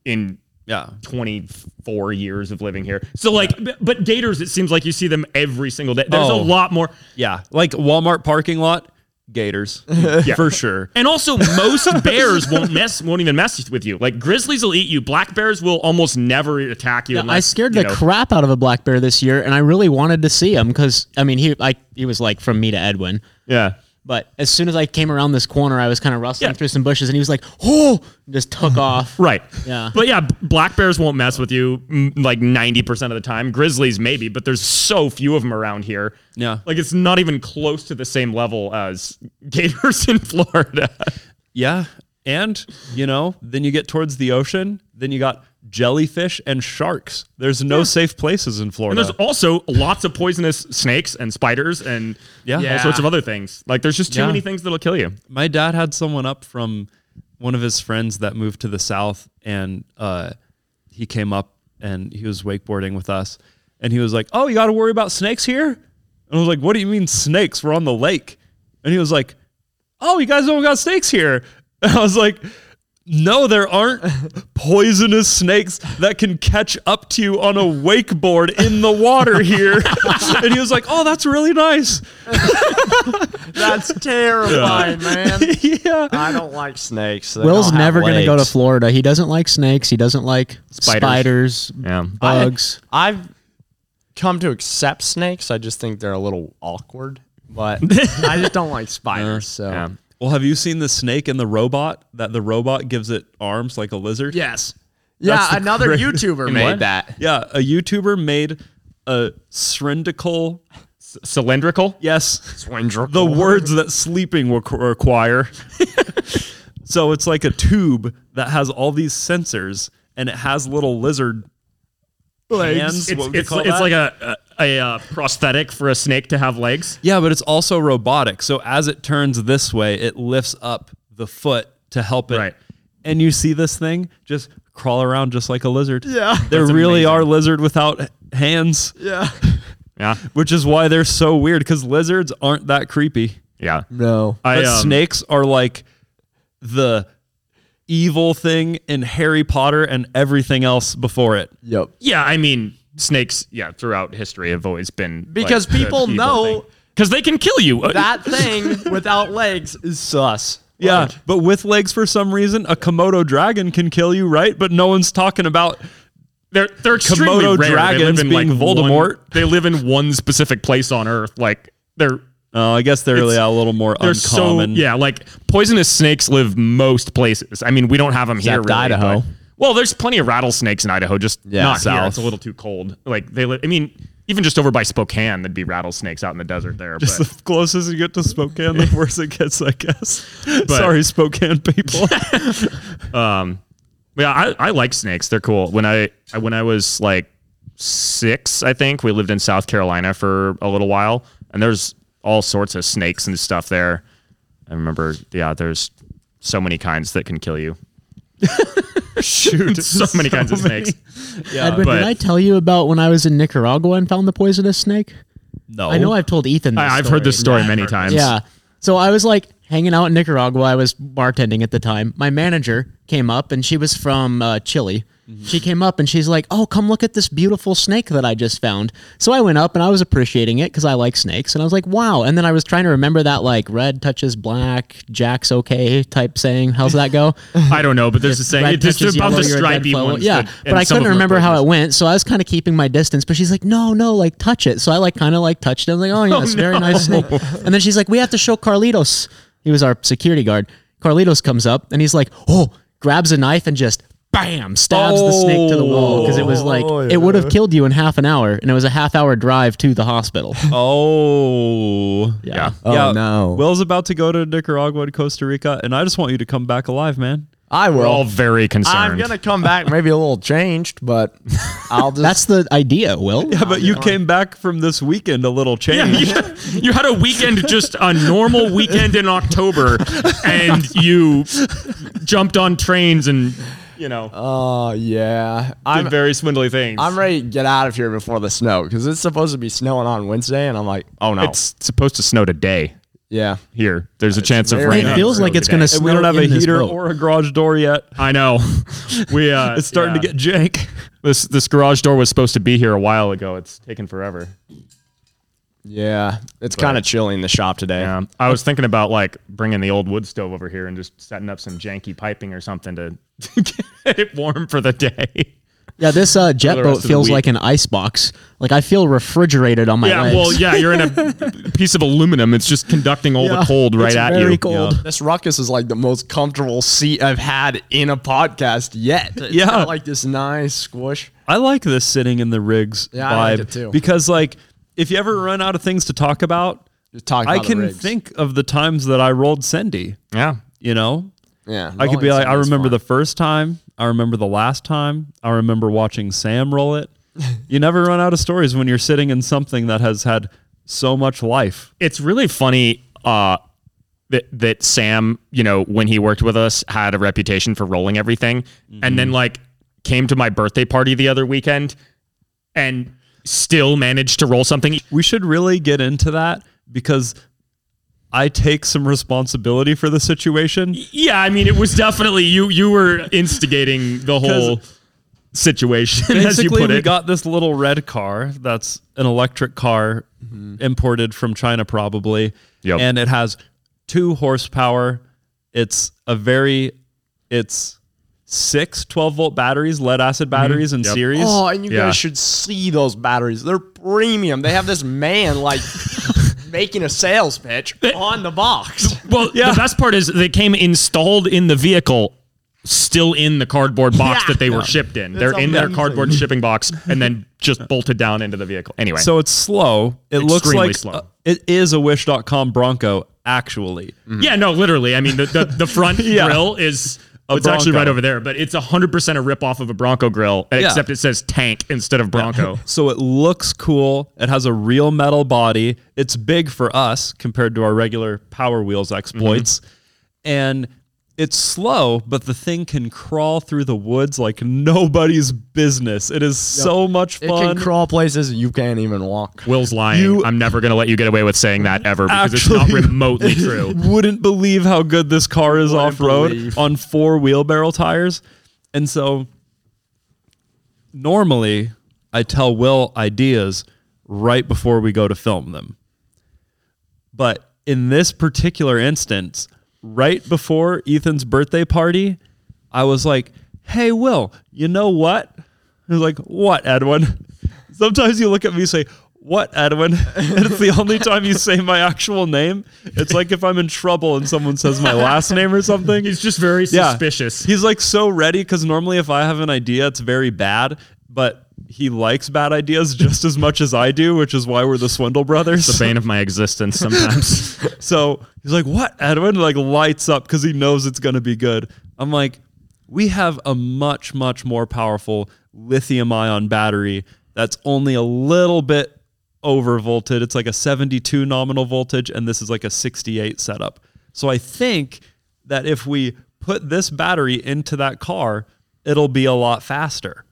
in Yeah. 24 years of living here. So like, b- but gators, it seems like you see them every single day. There's Oh. a lot more. Yeah. Like Walmart parking lot, gators. For sure. And also, most bears won't mess, won't even mess with you. Like grizzlies will eat you. Black bears will almost never attack you. I unless, scared you the know- crap out of a black bear this year, and I really wanted to see him because I mean he like he was like from me to Edwin. Yeah. But as soon as I came around this corner, I was kind of rustling Yeah. through some bushes, and he was like, "Oh!" just took off. Right. Yeah. But yeah, black bears won't mess with you like 90% of the time. Grizzlies maybe, but there's so few of them around here. Yeah. Like it's not even close to the same level as gators in Florida. Yeah. And, you know, then you get towards the ocean, then you got jellyfish and sharks. There's no safe places in And Florida. there's also lots of poisonous snakes and spiders and Yeah. all Yeah. sorts of other things. Like there's just too Yeah. many things that'll kill you. my dad had someone up from one of his friends that moved to the south and uh, he came up and he was wakeboarding with us and he was like oh you got to worry about snakes here and i was like what do you mean snakes we're on the lake and he was like oh you guys don't got snakes here and i was like no, there aren't poisonous snakes that can catch up to you on a wakeboard in the water here. and he was like, "Oh, that's really nice." That's terrifying, man. yeah. I don't like snakes. They Will's don't have never going to go to legs. Florida. He doesn't like snakes. He doesn't like Spiders. spiders, Yeah. bugs. I've come to accept snakes. I just think they're a little awkward, but I just don't like spiders. So Yeah. Well, have you seen the snake and the robot? That the robot gives it arms like a lizard? yes, yeah. That's the Another cra- YouTuber made what? that. Yeah, a YouTuber made a cylindrical. C- cylindrical? Yes, Cylindrical. the words that sleeping will qu- require. so it's like a tube that has all these sensors, and it has little lizard hands. It's, what would you it's, call it's that? like a, a, a uh, prosthetic for a snake to have legs. Yeah, but it's also robotic. So as it turns this way, it lifts up the foot to help it. Right. And you see this thing just crawl around just like a lizard. Yeah. There really amazing. are lizard without hands, Yeah. Yeah. which is why they're so weird because lizards aren't that creepy. Yeah. No. I, um, snakes are like the evil thing in Harry Potter and everything else before it. Yep. Yeah, I mean, snakes, yeah, throughout history have always been Because people know because they can kill you. That thing without legs is sus. Yeah, Like, but with legs for some reason, a Komodo dragon can kill you, right? But no one's talking about they're they're extremely Komodo rare. dragons they live in being like Voldemort. One, they live in one specific place on Earth. Like they're Oh, I guess they're really a little more they're uncommon. so yeah. Like poisonous snakes live most places. I mean, we don't have them here. Except Really, Idaho. but- Well, there's plenty of rattlesnakes in Idaho, just Yeah. not here. South. It's a little too cold. Like they, li- I mean, even just over by Spokane, there'd be rattlesnakes out in the desert there. Just but the closest you get to Spokane, the worse it gets, I guess. Sorry, Spokane people. Um, yeah, I, I like snakes. They're cool. When I I- when I was like six, I think we lived in South Carolina for a little while, and there's all sorts of snakes and stuff there. I remember, yeah, there's so many kinds that can kill you. Shoot, So many kinds of many. snakes. Yeah, Edwin, but- did I tell you about when I was in Nicaragua and found the poisonous snake? no. I know I've told Ethan. This I, I've heard this story. story many times. Yeah. So I was like hanging out in Nicaragua. I was bartending at the time. My manager came up and she was from uh, Chile. Mm-hmm. She came up and she's like, "Oh, come look at this beautiful snake that I just found." So I went up and I was appreciating it because I like snakes, and I was like, "Wow!" And then I was trying to remember that like red touches black, Jack's okay type saying. How's that go? I don't know, but there's a saying. Red It's just about yellow, the you're a dead stripy ones. Yeah, that- but I couldn't remember how it went, so I was kind of keeping my distance. But she's like, "No, no, like touch it." So I like kind of like touched it. I was like, "Oh yeah, oh, it's a very nice snake." And then she's like, "We have to show Carlitos." He was our security guard. Carlitos comes up and he's like, "Oh!" Grabs a knife and just bam stabs the snake to the wall because it was oh. like Oh, it would have killed you in half an hour, and it was a half hour drive to the hospital. Oh. Yeah. Oh, yeah. no. Will's about to go to Nicaragua and Costa Rica, and I just want you to come back alive, man. I We're all very concerned. I'm gonna come back, maybe a little changed, but I'll just. That's the idea, Will. Yeah, but you came back from this weekend a little changed. Yeah, you, you had a weekend, just a normal weekend in October, and you jumped on trains and you know Oh yeah, did I'm. very swindly things. I'm ready to get out of here before the snow because it's supposed to be snowing on Wednesday, and I'm like, oh no, It's supposed to snow today yeah. here. There's a chance of rain. It feels like it's going to snow we don't have in a heater or a garage door yet. I know. We uh, It's starting yeah. to get jank. this. This garage door was supposed to be here a while ago. It's taken forever. Yeah, it's kind of chilly in the shop today. Yeah, I was thinking about like bringing the old wood stove over here and just setting up some janky piping or something to, to get it warm for the day. Yeah, this uh, jet boat rest of the feels like an ice box. Like I feel refrigerated on my Yeah, legs. well, yeah, you're in a piece of aluminum. It's just conducting all Yeah, the cold right it's at very you. cold. This ruckus is like the most comfortable seat I've had in a podcast yet. It's Yeah. got like this nice squish. I like this sitting in the rigs Yeah, vibe I like it too. because, like, if you ever run out of things to talk about, Just talk I about the can think of the times that I rolled Sendy. Yeah, You know, Yeah, I could be like, I remember fun. the first time. I remember the last time. I remember watching Sam roll it. you never run out of stories when you're sitting in something that has had so much life. it's really funny uh, that that Sam, you know, when he worked with us, had a reputation for rolling everything, and then like came to my birthday party the other weekend, and still managed to roll something. We should really get into that because I take some responsibility for the situation. Yeah, I mean, it was definitely you. You were instigating the whole situation, as you Basically, put we it. got this little red car that's an electric car mm-hmm. imported from China, probably. Yep. And it has two horsepower. It's a very, it's six 12 volt batteries, lead acid batteries in Yep. series. Oh, and you Yeah. guys should see those batteries. They're premium. They have this man like making a sales pitch on the box. well, the best part is they came installed in the vehicle. Still in the cardboard box Yeah. that they were shipped in. They're in their cardboard shipping box and then just bolted down into the vehicle. Anyway, So it's slow. It looks like slow. uh, it is a Wish.com Bronco, actually. Yeah, no, literally. I mean, the the, the front Yeah. grill is It's actually right over there, but it's hundred percent a rip off of a Bronco grill, except it says tank instead of Bronco. So it looks cool. It has a real metal body. It's big for us compared to our regular Power Wheels mm-hmm. exploits. And it's slow, but the thing can crawl through the woods like nobody's business. It is so much fun. It can crawl places you can't even walk. Will's lying. You- I'm never gonna let you get away with saying that ever because it's not remotely true. Wouldn't believe how good this car is off road on four wheelbarrow tires. And so normally I tell Will ideas right before we go to film them. But in this particular instance, right before Ethan's birthday party, I was like, hey, Will, you know what? He was like, what, Edwin? Sometimes you look at me and say, what, Edwin? And it's the only time you say my actual name. It's like if I'm in trouble and someone says my last name or something. He's just very Yeah. suspicious. He's like so ready because normally if I have an idea, it's very bad, but he likes bad ideas just as much as I do, which is why we're the Swindle Brothers. the bane of my existence sometimes. So he's like, "What, Edwin?" Like lights up because he knows it's gonna be good. I'm like, "We have a much, much more powerful lithium-ion battery that's only a little bit overvolted. It's like a 72 nominal voltage, and this is like a 68 setup. So I think that if we put this battery into that car, it'll be a lot faster."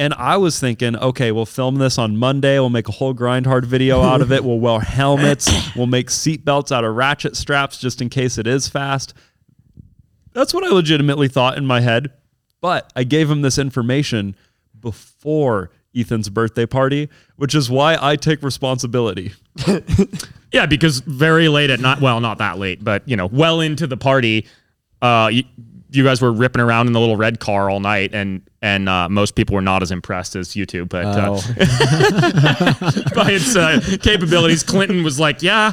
And I was thinking, okay, we'll film this on Monday. We'll make a whole grind hard video out of it. We'll wear helmets. We'll make seat belts out of ratchet straps just in case it is fast. That's what I legitimately thought in my head. But I gave him this information before Ethan's birthday party, which is why I take responsibility. yeah, because very late at night, well, not that late, but you know, well into the party, uh, you, guys were ripping around in the little red car all night, and and uh, most people were not as impressed as you two. But uh, by its uh, capabilities, Clinton was like, "Yeah,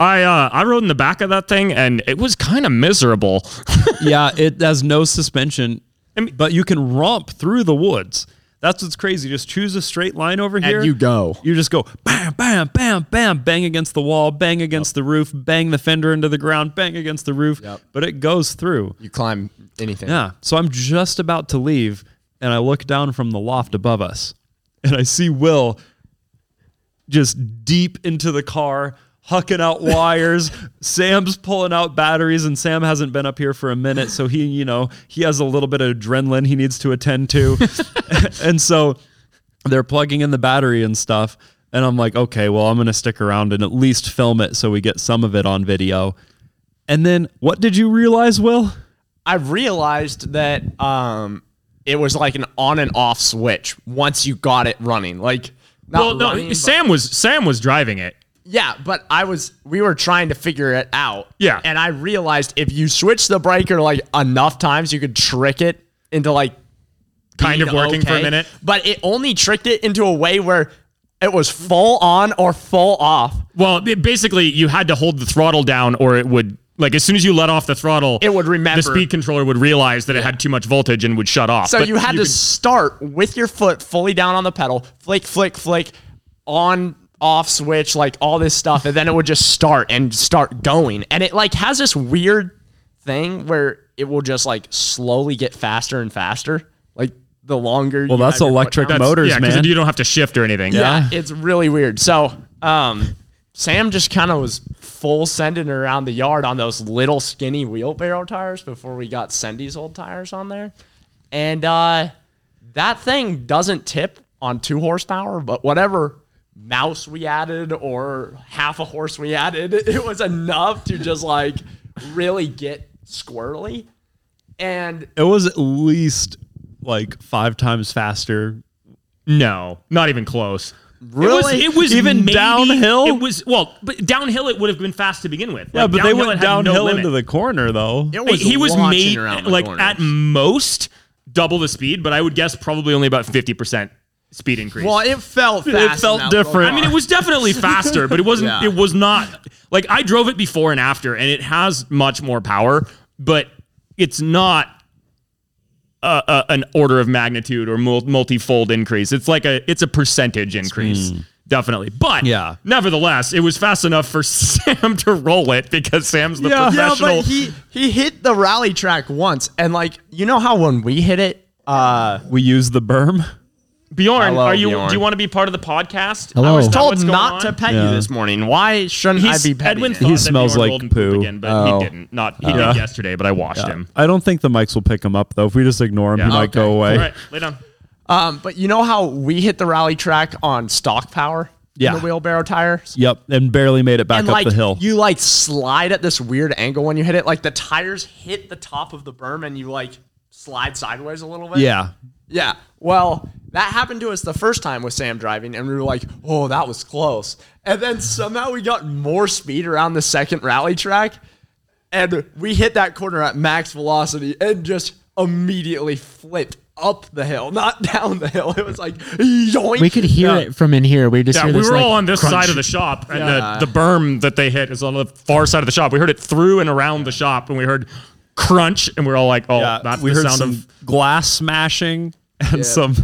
I uh, I rode in the back of that thing, and it was kind of miserable." yeah, it has no suspension, but you can romp through the woods. That's what's crazy. Just choose a straight line over here. And you go. You just go bam, bam, bam, bam, bang against the wall, bang against the roof, bang the fender into the ground, bang against the roof. Yep. But it goes through. You climb anything. Yeah. So I'm just about to leave, and I look down from the loft above us, and I see Will just deep into the car, hucking out wires. Sam's pulling out batteries, and Sam hasn't been up here for a minute, so he, you know, he has a little bit of adrenaline he needs to attend to, and so they're plugging in the battery and stuff. And I'm like, okay, well, I'm gonna stick around and at least film it so we get some of it on video. And then, what did you realize, Will? I realized that um, it was like an on and off switch once you got it running. Like, not well, no, running, but- Sam was Sam was driving it. Yeah, but I was, we were trying to figure it out. Yeah. And I realized if you switch the breaker like enough times, you could trick it into like Kind of working for a minute. But it only tricked it into a way where it was full on or full off. Well, it- basically, you had to hold the throttle down, or it would like as soon as you let off the throttle, It would remember. The speed controller would realize that it had too much voltage and would shut off. So But you had to could- start with your foot fully down on the pedal, flick, flick, flick, on, off switch, like all this stuff, and then it would just start and start going. And it like has this weird thing where it will just like slowly get faster and faster, like the longer. Well, you that's have electric down. That's- motors, yeah, 'cause man. You don't have to shift or anything. Yeah, it's really weird. So, um, Sam just kind of was full sending around the yard on those little skinny wheelbarrow tires before we got Sendy's old tires on there. And uh, that thing doesn't tip on two horsepower, but whatever mouse we added or half a horse we added, it was enough to just like really get squirrely. And It was at least like five times faster. No, not even close. Really? It was, it was Even maybe- downhill? It was well, but downhill it would have been fast to begin with. Yeah, Like, but they went it had no downhill limit. into the corner though. it was he was made like corners. at most double the speed, but I would guess probably only about fifty percent speed increase. Well, it felt fast. felt in that little different. I mean, it was definitely faster, but it wasn't. Yeah. It was not like I drove it before and after, and it has much more power, but it's not a, a, an order of magnitude or mul- multi-fold increase. It's like a it's a percentage increase. Definitely, but Yeah. nevertheless, it was fast enough for Sam to roll it because Sam's the Yeah, professional. but he he hit the rally track once, and like you know how when we hit it, uh, We used the berm. Bjorn, Hello, are you? Bjorn. Do you want to be part of the podcast? Hello. I was told not to pet Yeah. you this morning. Why shouldn't He's, I be petting Edwin thought He that smells Bjorn like rolled and pooped poo. again, but Oh. he didn't. Not he Yeah. did yesterday, but I washed him. I don't think the mics will pick him up though. If we just ignore him, he Yeah. might go away. All right, lay down. Um, but you know how we hit the rally track on stock power? in Yeah. the wheelbarrow tires. Yep, and barely made it back and up like the hill. you like slide at this weird angle when you hit it. Like the tires hit the top of the berm, and you like slide sideways a little bit. yeah, Yeah. Well, that happened to us the first time with Sam driving, and we were like, oh, that was close. And then somehow we got more speed around the second rally track, and we hit that corner at max velocity and just immediately flipped up the hill, not down the hill. It was like yoink. We could hear Yeah. it from in here. We just Yeah, hear we this, were like, all on this crunch. side of the shop, and Yeah. the, the berm that they hit is on the far side of the shop. We heard it through and around the shop, and we heard crunch, and we are all like, "Oh, Yeah, that's we the heard sound some of." glass smashing and some,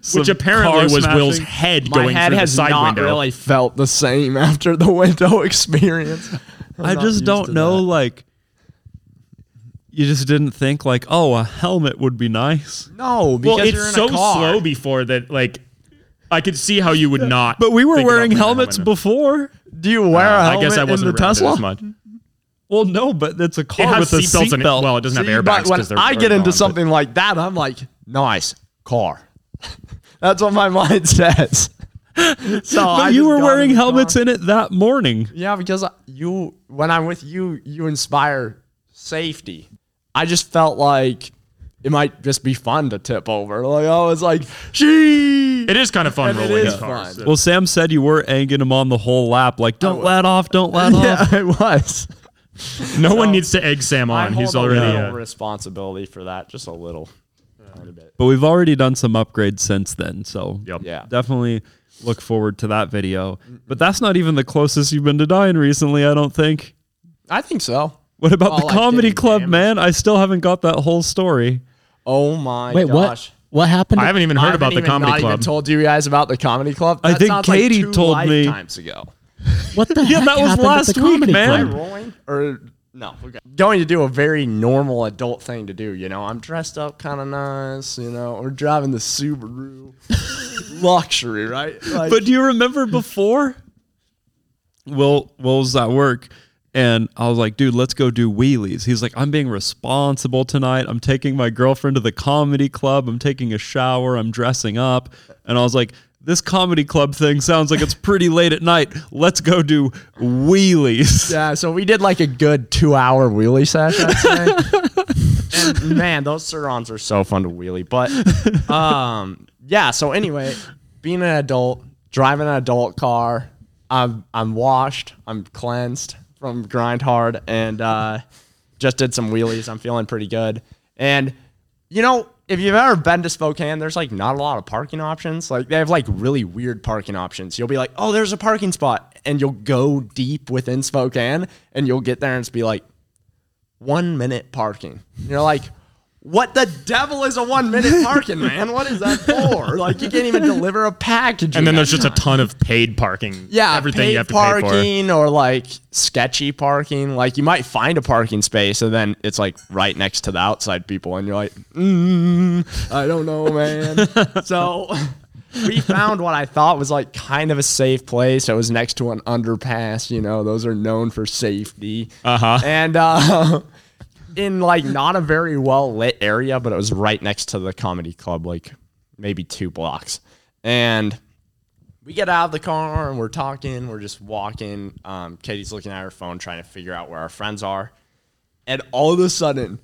some Which apparently was smashing. Will's head My going head through the side window. My head has side not window. really felt the same after the window experience. I'm I just don't know. that. Like, you just didn't think like, oh, a helmet would be nice. No, because well, you're it's in so a car. slow before that, like, I could see how you would not. But we were wearing helmets helmet before. Do you uh, wear a I helmet guess I wasn't in the Tesla? as much. Well, no, but it's a car has with a seatbelts in seatbelt. Well, it doesn't See, have but airbags when because they're. I get into gone, but- something like that, I'm like, nice car. That's what my mind says. so I but you were wearing helmets car. in it that morning. Yeah, because you, when I'm with you, you inspire safety. I just felt like it might just be fun to tip over. Like I was like, she. It is kind of fun And rolling is in cars. fun. Well, Sam said you were egging him on the whole lap, like, don't let off, don't let off. Yeah, it was. No one needs to egg Sam on. hold He's a already. little Uh, responsibility for that, just a little. Tiny bit. But we've already done some upgrades since then, so Yep. Yeah. definitely look forward to that video. But that's not even the closest you've been to dying recently, I don't think. I think so. What about Oh, the comedy club, damaged. man? I still haven't got that whole story. Oh my Wait, gosh. what? What happened? I haven't even I heard haven't about the comedy not club. Even told you guys about the comedy club. I think sounds like Katie two told me- lifetimes ago. What the Yeah, heck that was happened at last the week, comedy man. club? rolling or no? Okay. Going to do a very normal adult thing to do. You know, I'm dressed up kind of nice. You know, we're driving the Subaru, luxury, right? Like, But do you remember before? Will Will was at work and I was like, dude, let's go do wheelies. He's like, I'm being responsible tonight. I'm taking my girlfriend to the comedy club. I'm taking a shower. I'm dressing up. And I was like, this comedy club thing sounds like it's pretty late at night. Let's go do wheelies. yeah, so we did like a good two-hour wheelie session. And man, those Sur-Rons are so fun to wheelie. But um, yeah. So anyway, being an adult, driving an adult car, I'm I'm washed, I'm cleansed from grind hard, and uh, just did some wheelies. I'm feeling pretty good. And you know, if you've ever been to Spokane, there's like not a lot of parking options. Like they have like really weird parking options. You'll be like, oh, there's a parking spot, and you'll go deep within Spokane, and you'll get there and it's be like one minute parking. You're like, what the devil is a one minute parking, man? What is that for? Like you can't even deliver a package. and then there's just a ton of paid parking. Yeah, everything paid you have to pay for. parking or like sketchy parking. Like you might find a parking space and then it's like right next to the outside people, and you're like, mm, I don't know, man. so we found what I thought was like kind of a safe place. It was next to an underpass. You know, those are known for safety. Uh-huh. And uh, in like not a very well lit area, but it was right next to the comedy club, like maybe two blocks. And we get out of the car and we're talking. We're just walking. Um, Katie's looking at her phone, trying to figure out where our friends are. And all of a sudden,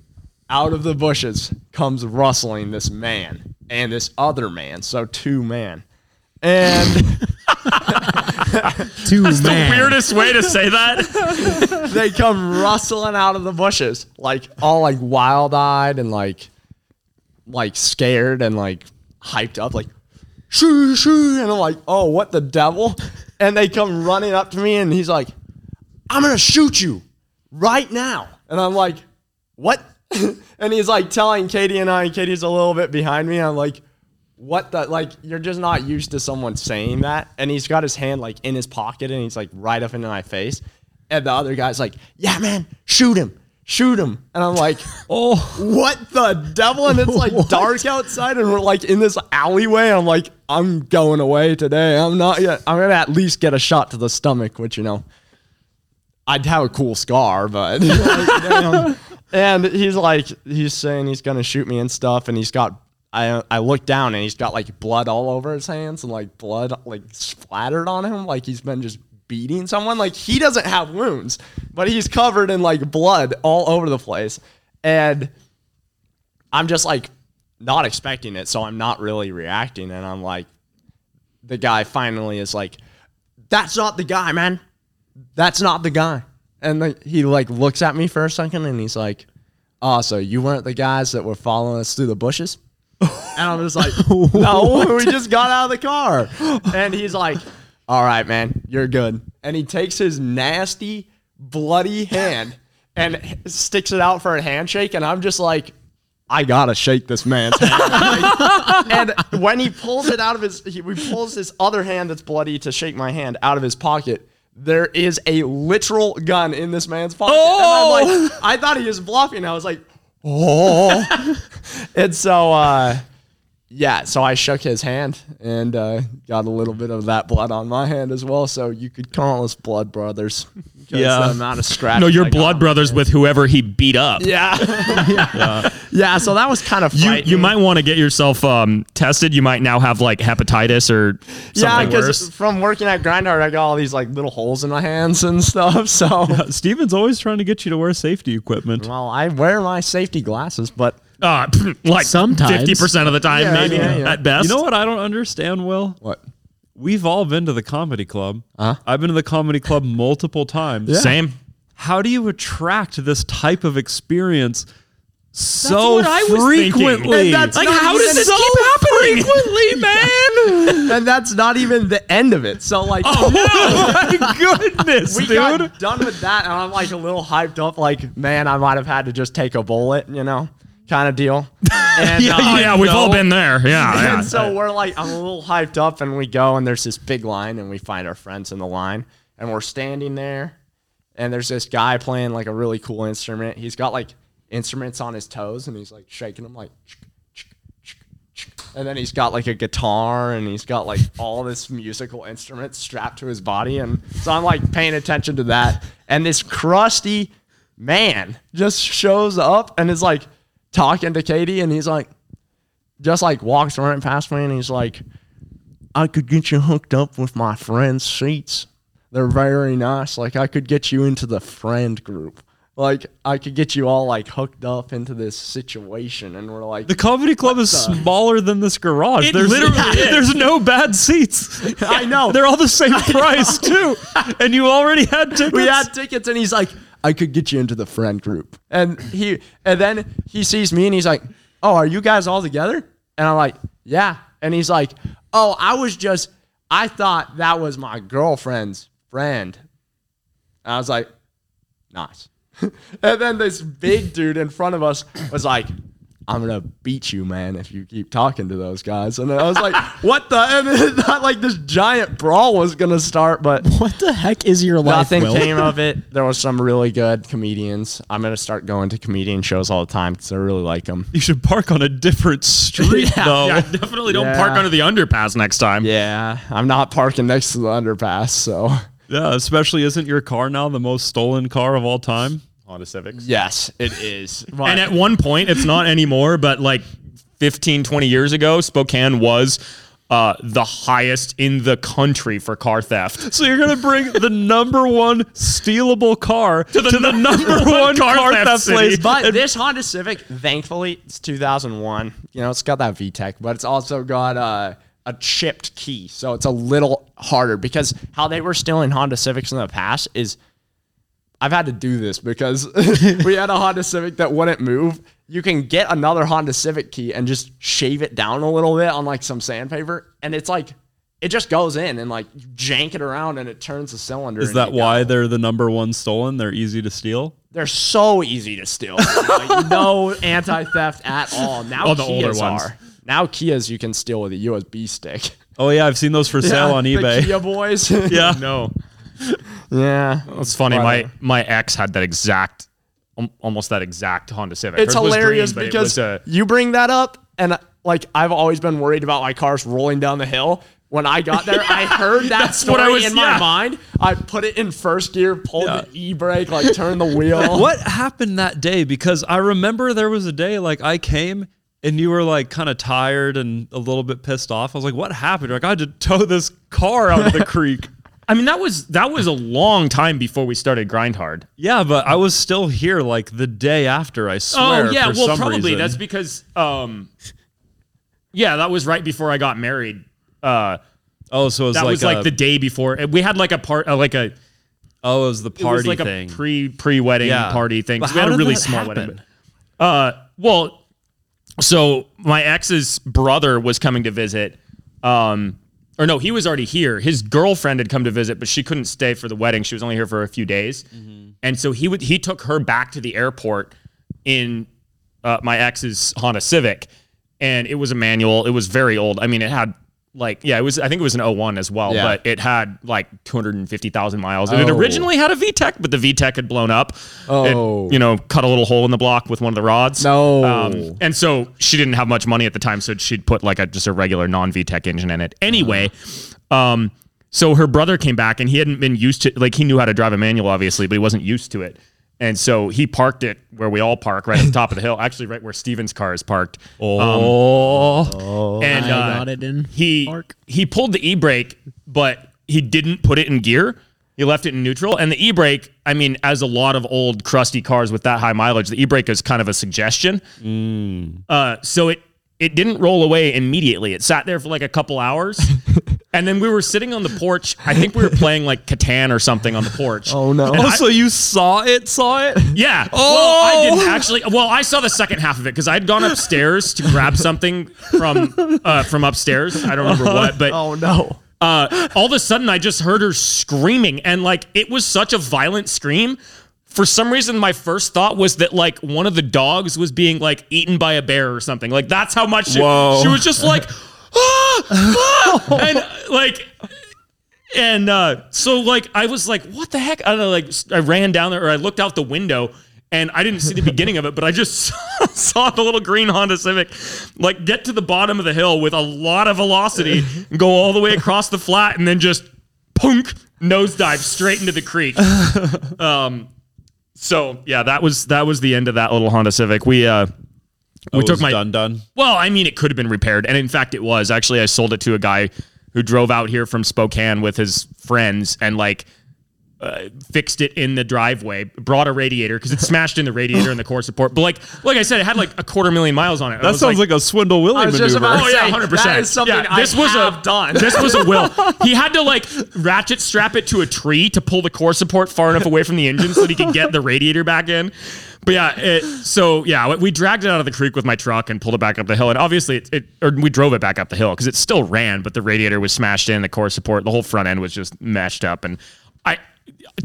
out of the bushes comes rustling this man and this other man. So two men. And Two The man. weirdest way to say that. they come rustling out of the bushes, like all like wild eyed and like like scared and like hyped up, like shoo shoo, and I'm like, oh, what the devil? And they come running up to me, and he's like, I'm gonna shoot you right now, and I'm like, what? and he's like telling Katie and I, and Katie's a little bit behind me. I'm like, what the like you're just not used to someone saying that. And he's got his hand like in his pocket and he's like right up into my face. And the other guy's like yeah man shoot him shoot him. And i'm like Oh, what the devil? And it's like dark outside and we're like in this alleyway. I'm like i'm going away today. I'm not yet i'm gonna at least get a shot to the stomach which you know i'd have a cool scar but like, and he's like he's saying he's gonna shoot me and stuff and he's got I, I look down and he's got like blood all over his hands and like blood like splattered on him like he's been just beating someone like he doesn't have wounds but he's covered in like blood all over the place and I'm just like not expecting it, so I'm not really reacting. And I'm like, the guy finally is like, "That's not the guy, man. That's not the guy." And like he like looks at me for a second, and he's like, "Oh, so you weren't the guys that were following us through the bushes?" And I'm just like, no, we just got out of the car. And he's like, all right, man, you're good. And he takes his nasty, bloody hand and sticks it out for a handshake. And I'm just like, I gotta shake this man's hand. Like, and when he pulls it out of his, he, he pulls his other hand that's bloody to shake my hand out of his pocket. There is a literal gun in this man's pocket. And I'm like, oh! I thought he was bluffing. I was like, oh. and so, uh, yeah, so I shook his hand and uh, got a little bit of that blood on my hand as well. So you could call us blood brothers. because Yeah. the amount of scratch. No, you're blood brothers with whoever he beat up. Yeah. yeah. yeah. So that was kind of You frightening. you might want to get yourself um, tested. You might now have like hepatitis or Yeah, because from working at Grind Hard, I got all these like little holes in my hands and stuff. So, Steven's always trying to get you to wear safety equipment. well, I wear my safety glasses, but Uh, like Sometimes. fifty percent of the time, Yeah, maybe yeah, yeah. at best. You know what I don't understand, Will? what? We've all been to the comedy club. Uh-huh. I've been to the comedy club multiple times. Same. How do you attract this type of experience so what I was thinking. frequently? And that's Like, not how does this so keep happening? frequently, man? and that's not even the end of it. So, like, oh my goodness, we dude. got done with that, and I'm like a little hyped up. Like, man, I might have had to just take a bullet, you know, kind of deal. And, Yeah, uh, yeah, we've all been there. Yeah, yeah. So we're like, I'm a little hyped up, and we go, and there's this big line, and we find our friends in the line, and we're standing there, and there's this guy playing like a really cool instrument. He's got like instruments on his toes, and he's like shaking them like. And then he's got like a guitar and he's got like all this musical instruments strapped to his body. And so I'm like paying attention to that. And this crusty man just shows up and is like talking to Katie. And he's like, just like walks right past me and he's like, I could get you hooked up with my friends' seats. They're very nice. Like I could get you into the friend group. Like I could get you all like hooked up into this situation, and we're like, the comedy club is smaller than this garage. It there's literally is. there's no bad seats. I know. They're all the same price too. And you already had tickets. we had tickets, and he's like, I could get you into the friend group, and he, and then he sees me, and he's like, Oh, are you guys all together? And I'm like, Yeah, and he's like, Oh, I was just, I thought that was my girlfriend's friend. And I was like, Nice. and then this big dude in front of us was like, I'm gonna beat you, man, if you keep talking to those guys. And I was like, what the? And then thought like this giant brawl was gonna start, but What the heck is your life, nothing Will? came of it. There was some really good comedians. I'm gonna start going to comedian shows all the time because I really like them. You should park on a different street though. yeah, definitely don't Yeah. park under the underpass next time. Yeah, I'm not parking next to the underpass, so Yeah, especially isn't your car now the most stolen car of all time? Honda Civics. yes, it is. And at one point, it's not anymore, but like 15, 20 years ago, Spokane was uh, the highest in the country for car theft. So you're gonna bring the number one stealable car to the, number one car, theft theft, city. place. But this Honda Civic, thankfully, it's 2001. You know, it's got that VTEC, but it's also got uh, a chipped key, so it's a little harder because how they were stealing Honda Civics in the past is. I've had to do this because we had a Honda Civic that wouldn't move. You can get another Honda Civic key and just shave it down a little bit on like some sandpaper, and it's like it just goes in and like you jank it around and it turns the cylinder. Is that why go. they're the number one stolen? They're easy to steal. They're so easy to steal. like, no anti theft at all. Now Oh, the older Kias ones. are. Now Kias you can steal with a USB stick. Oh yeah, I've seen those for sale on the eBay. Kia boys. Yeah. No. yeah. It's funny. My Whatever. my ex had that exact, almost that exact Honda Civic. It's Hers hilarious green, but it because a- you bring that up, and like I've always been worried about my cars rolling down the hill. When I got there, I heard that story what I was- in my yeah. mind. I put it in first gear, pulled Yeah. the e brake, like turned the wheel. What happened that day? Because I remember there was a day like I came and you were like kind of tired and a little bit pissed off. I was like, "What happened?" You're like, "I had to tow this car out of the creek." I mean, that was that was a long time before we started Grind Hard. Yeah, but I was still here like the day after. I swear. oh yeah, well probably reason. that's because um, yeah, that was right before I got married. Uh, oh, so it was that like was like the day before. We had like a part, uh, like a oh, it was the it party was like thing. a pre pre wedding Yeah. party thing. But we had a really small happen? wedding. Uh, well, so my ex's brother was coming to visit. Um, or no, he was already here. His girlfriend had come to visit, but she couldn't stay for the wedding. She was only here for a few days, and so he would he took her back to the airport in uh, my ex's Honda Civic, and it was a manual. It was very old. I mean, it had like yeah, it was. I think it was an 01 as well, Yeah. but it had like two hundred and fifty thousand miles. And it Oh. originally had a VTEC, but the VTEC had blown up. Oh. It, you know, cut a little hole in the block with one of the rods. No. Um, and so she didn't have much money at the time, so she'd put like a just a regular non VTEC engine in it. Anyway, um, so her brother came back and he hadn't been used to like he knew how to drive a manual, obviously, but he wasn't used to it. And so he parked it where we all park, right at the top of the hill, actually right where Steven's car is parked. Oh, and I uh, got it in he park. he pulled the e-brake, but he didn't put it in gear. He left it in neutral. And the e-brake, I mean, as a lot of old crusty cars with that high mileage, the e-brake is kind of a suggestion. Uh, so it it didn't roll away immediately. It sat there for like a couple hours. and then we were sitting on the porch. I think we were playing like Catan or something on the porch. Oh no. oh, so you saw it? Saw it? Yeah. Well, I didn't actually. Well, I saw the second half of it because I'd gone upstairs to grab something from uh, from upstairs. I don't remember what, but oh no. uh, all of a sudden I just heard her screaming, and like it was such a violent scream. For some reason, my first thought was that like one of the dogs was being like eaten by a bear or something. Like that's how much she, she was just like, ah, ah, and like and uh, so like I was like, what the heck? I don't know, like I ran down there or I looked out the window and I didn't see the beginning of it, but I just saw the little green Honda Civic like get to the bottom of the hill with a lot of velocity and go all the way across the flat and then just punk nosedive straight into the creek. Um so yeah, that was that was the end of that little Honda Civic. We uh we Oh, took my done done. well, I mean, it could have been repaired, and in fact, it was. Actually, I sold it to a guy who drove out here from Spokane with his friends and like uh, fixed it in the driveway. Brought a radiator because it smashed in the radiator and the core support. But like, like I said, it had like a quarter million miles on it. That sounds like, a Swindle Willie I was maneuver. just about to Oh yeah, hundred percent. that is something yeah, I this was have a done. This was a will. He had to like ratchet strap it to a tree to pull the core support far enough away from the engine so that he could get the radiator back in. But yeah, it, so yeah, we dragged it out of the creek with my truck and pulled it back up the hill. And obviously, it, it or we drove it back up the hill because it still ran, but the radiator was smashed in, the core support, the whole front end was just mashed up. And I,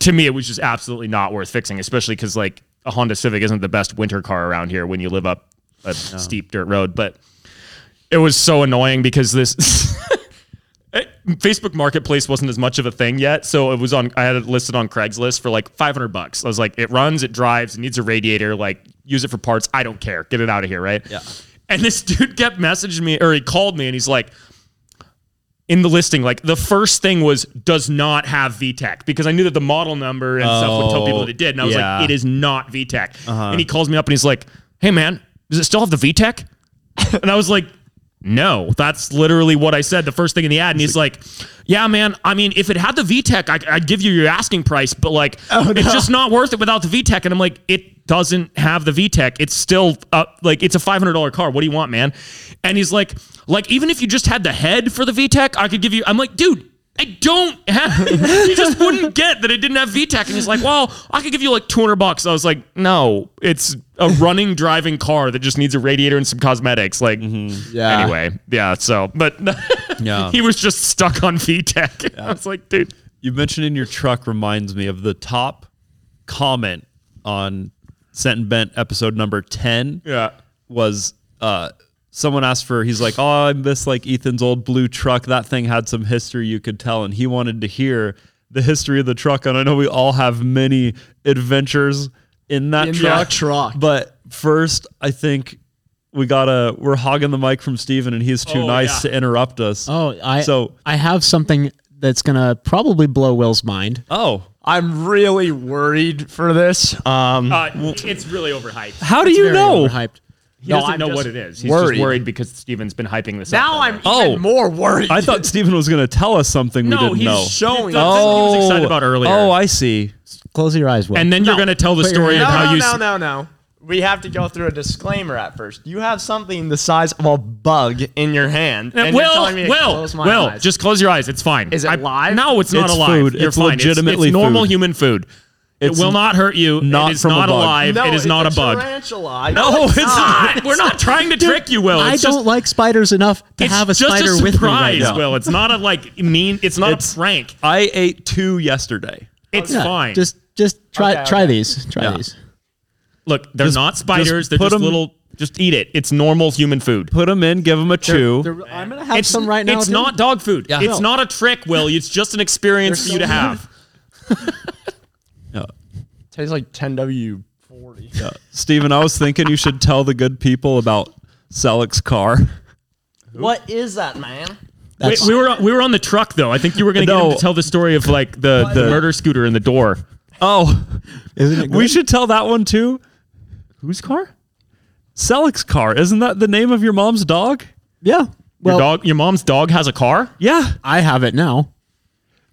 to me, it was just absolutely not worth fixing, especially because like a Honda Civic isn't the best winter car around here when you live up a steep dirt road. But it was so annoying because this Facebook Marketplace wasn't as much of a thing yet, so it was on. I had it listed on Craigslist for like 500 bucks. I was like, it runs, it drives, it needs a radiator. Like, use it for parts. I don't care. Get it out of here, right? Yeah. And this dude kept messaging me, or he called me, and he's like. In the listing, like the first thing was does not have VTEC because I knew that the model number and stuff would tell people that it did. And I was yeah. like, it is not VTEC. Uh-huh. And he calls me up and he's like, hey man, does it still have the VTEC? and I was like, no, that's literally what I said. The first thing in the ad, and he's like, "Yeah, man. I mean, if it had the VTEC, I, I'd give you your asking price, but like, it's just not worth it without the VTEC." And I'm like, "It doesn't have the VTEC. It's still uh, like it's a five hundred dollar car. What do you want, man?" And he's like, "Like even if you just had the head for the VTEC, I could give you." I'm like, "Dude." I don't have. he just wouldn't get that it didn't have VTEC, and he's like, "Well, I could give you like 200 bucks." I was like, "No, it's a running, driving car that just needs a radiator and some cosmetics." Like, Yeah. Anyway, yeah. So, but Yeah. he was just stuck on VTEC. I was like, dude. You mentioned in your truck reminds me of the top comment on Sent and Bent episode number 10 Yeah. was uh someone asked for he's like, "Oh, I miss like Ethan's old blue truck. That thing had some history you could tell." And he wanted to hear the history of the truck and I know we all have many adventures in that In that truck. truck. But first, I think we got to we're hogging the mic from Steven and he's too Oh, nice yeah. to interrupt us. Oh, I So- I have something that's gonna probably blow Will's mind. Oh, I'm really worried for this. Um, Uh, it's really overhyped. how do you Very know? overhyped. He No, doesn't I'm know what it is. He's worried. just worried because Steven's been hyping this now up. Now I'm even Oh. more worried. I thought Steven was going to tell us something we no, didn't he's know. showing That's us. what he was excited about oh, earlier. Oh, I see. Close your eyes, Will. and then you're going to tell the Put story hand of how no, you. no, s- no, no. We have to go through a disclaimer at first. You have something the size of a bug in your hand, uh, and you're Will, telling me to Will, close my Will, eyes. just close your eyes. It's fine. Is it live? No, it's not It's alive. food. You're It's fine. legitimately it's, it's normal food. human food. It's it will not hurt you. not it is from a not bug. alive. it is not a, bug. Tarantula. No, it's not. We're not trying to trick you, Will. I It's don't like spiders enough to have a spider a with me right surprise, now. Will. It's not a like mean. It's not It's- a prank. I ate two yesterday. It's Yeah, fine. Just just try Okay, try okay. these. Try Yeah. these. look. They're just- not spiders. just They're put just 'em- little. Just eat it. It's normal human food. Put them in, give them a chew. They're- I'm gonna have It's some right now. It's dude. not dog food. Yeah. It's No. not a trick, Will. It's just an experience for you to have. Yeah. Tastes like 10W forty. Yeah. Steven, I was thinking you should tell the good people about Selleck's car. What is that, man? Wait, we were we were on the truck though. I think you were going to get No. him to tell the story of like the, the murder scooter in the door. Oh, Isn't it we should tell that one too. Whose car? Selleck's car. Isn't that the name of your mom's dog? Yeah. Your Well, dog. Your mom's dog has a car. Yeah. I have it now.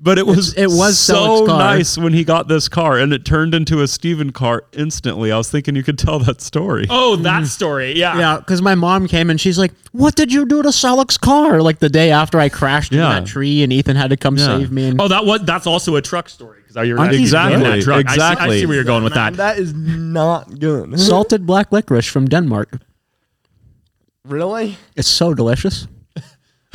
But it was it was so Selleck's nice when he got this car and it turned into a Steven car instantly. I was thinking you could tell that story. Oh, mm. that story. Yeah. Yeah, because my mom came and she's like, "What did you do to Selleck's car?" Like the day after I crashed Yeah. in that tree, and Ethan had to come Yeah. save me. And Oh, that was that's also a truck story because you're Exactly, that truck. I see- I see, where you're going with that. That is not good. salted black licorice from Denmark. really? It's so delicious.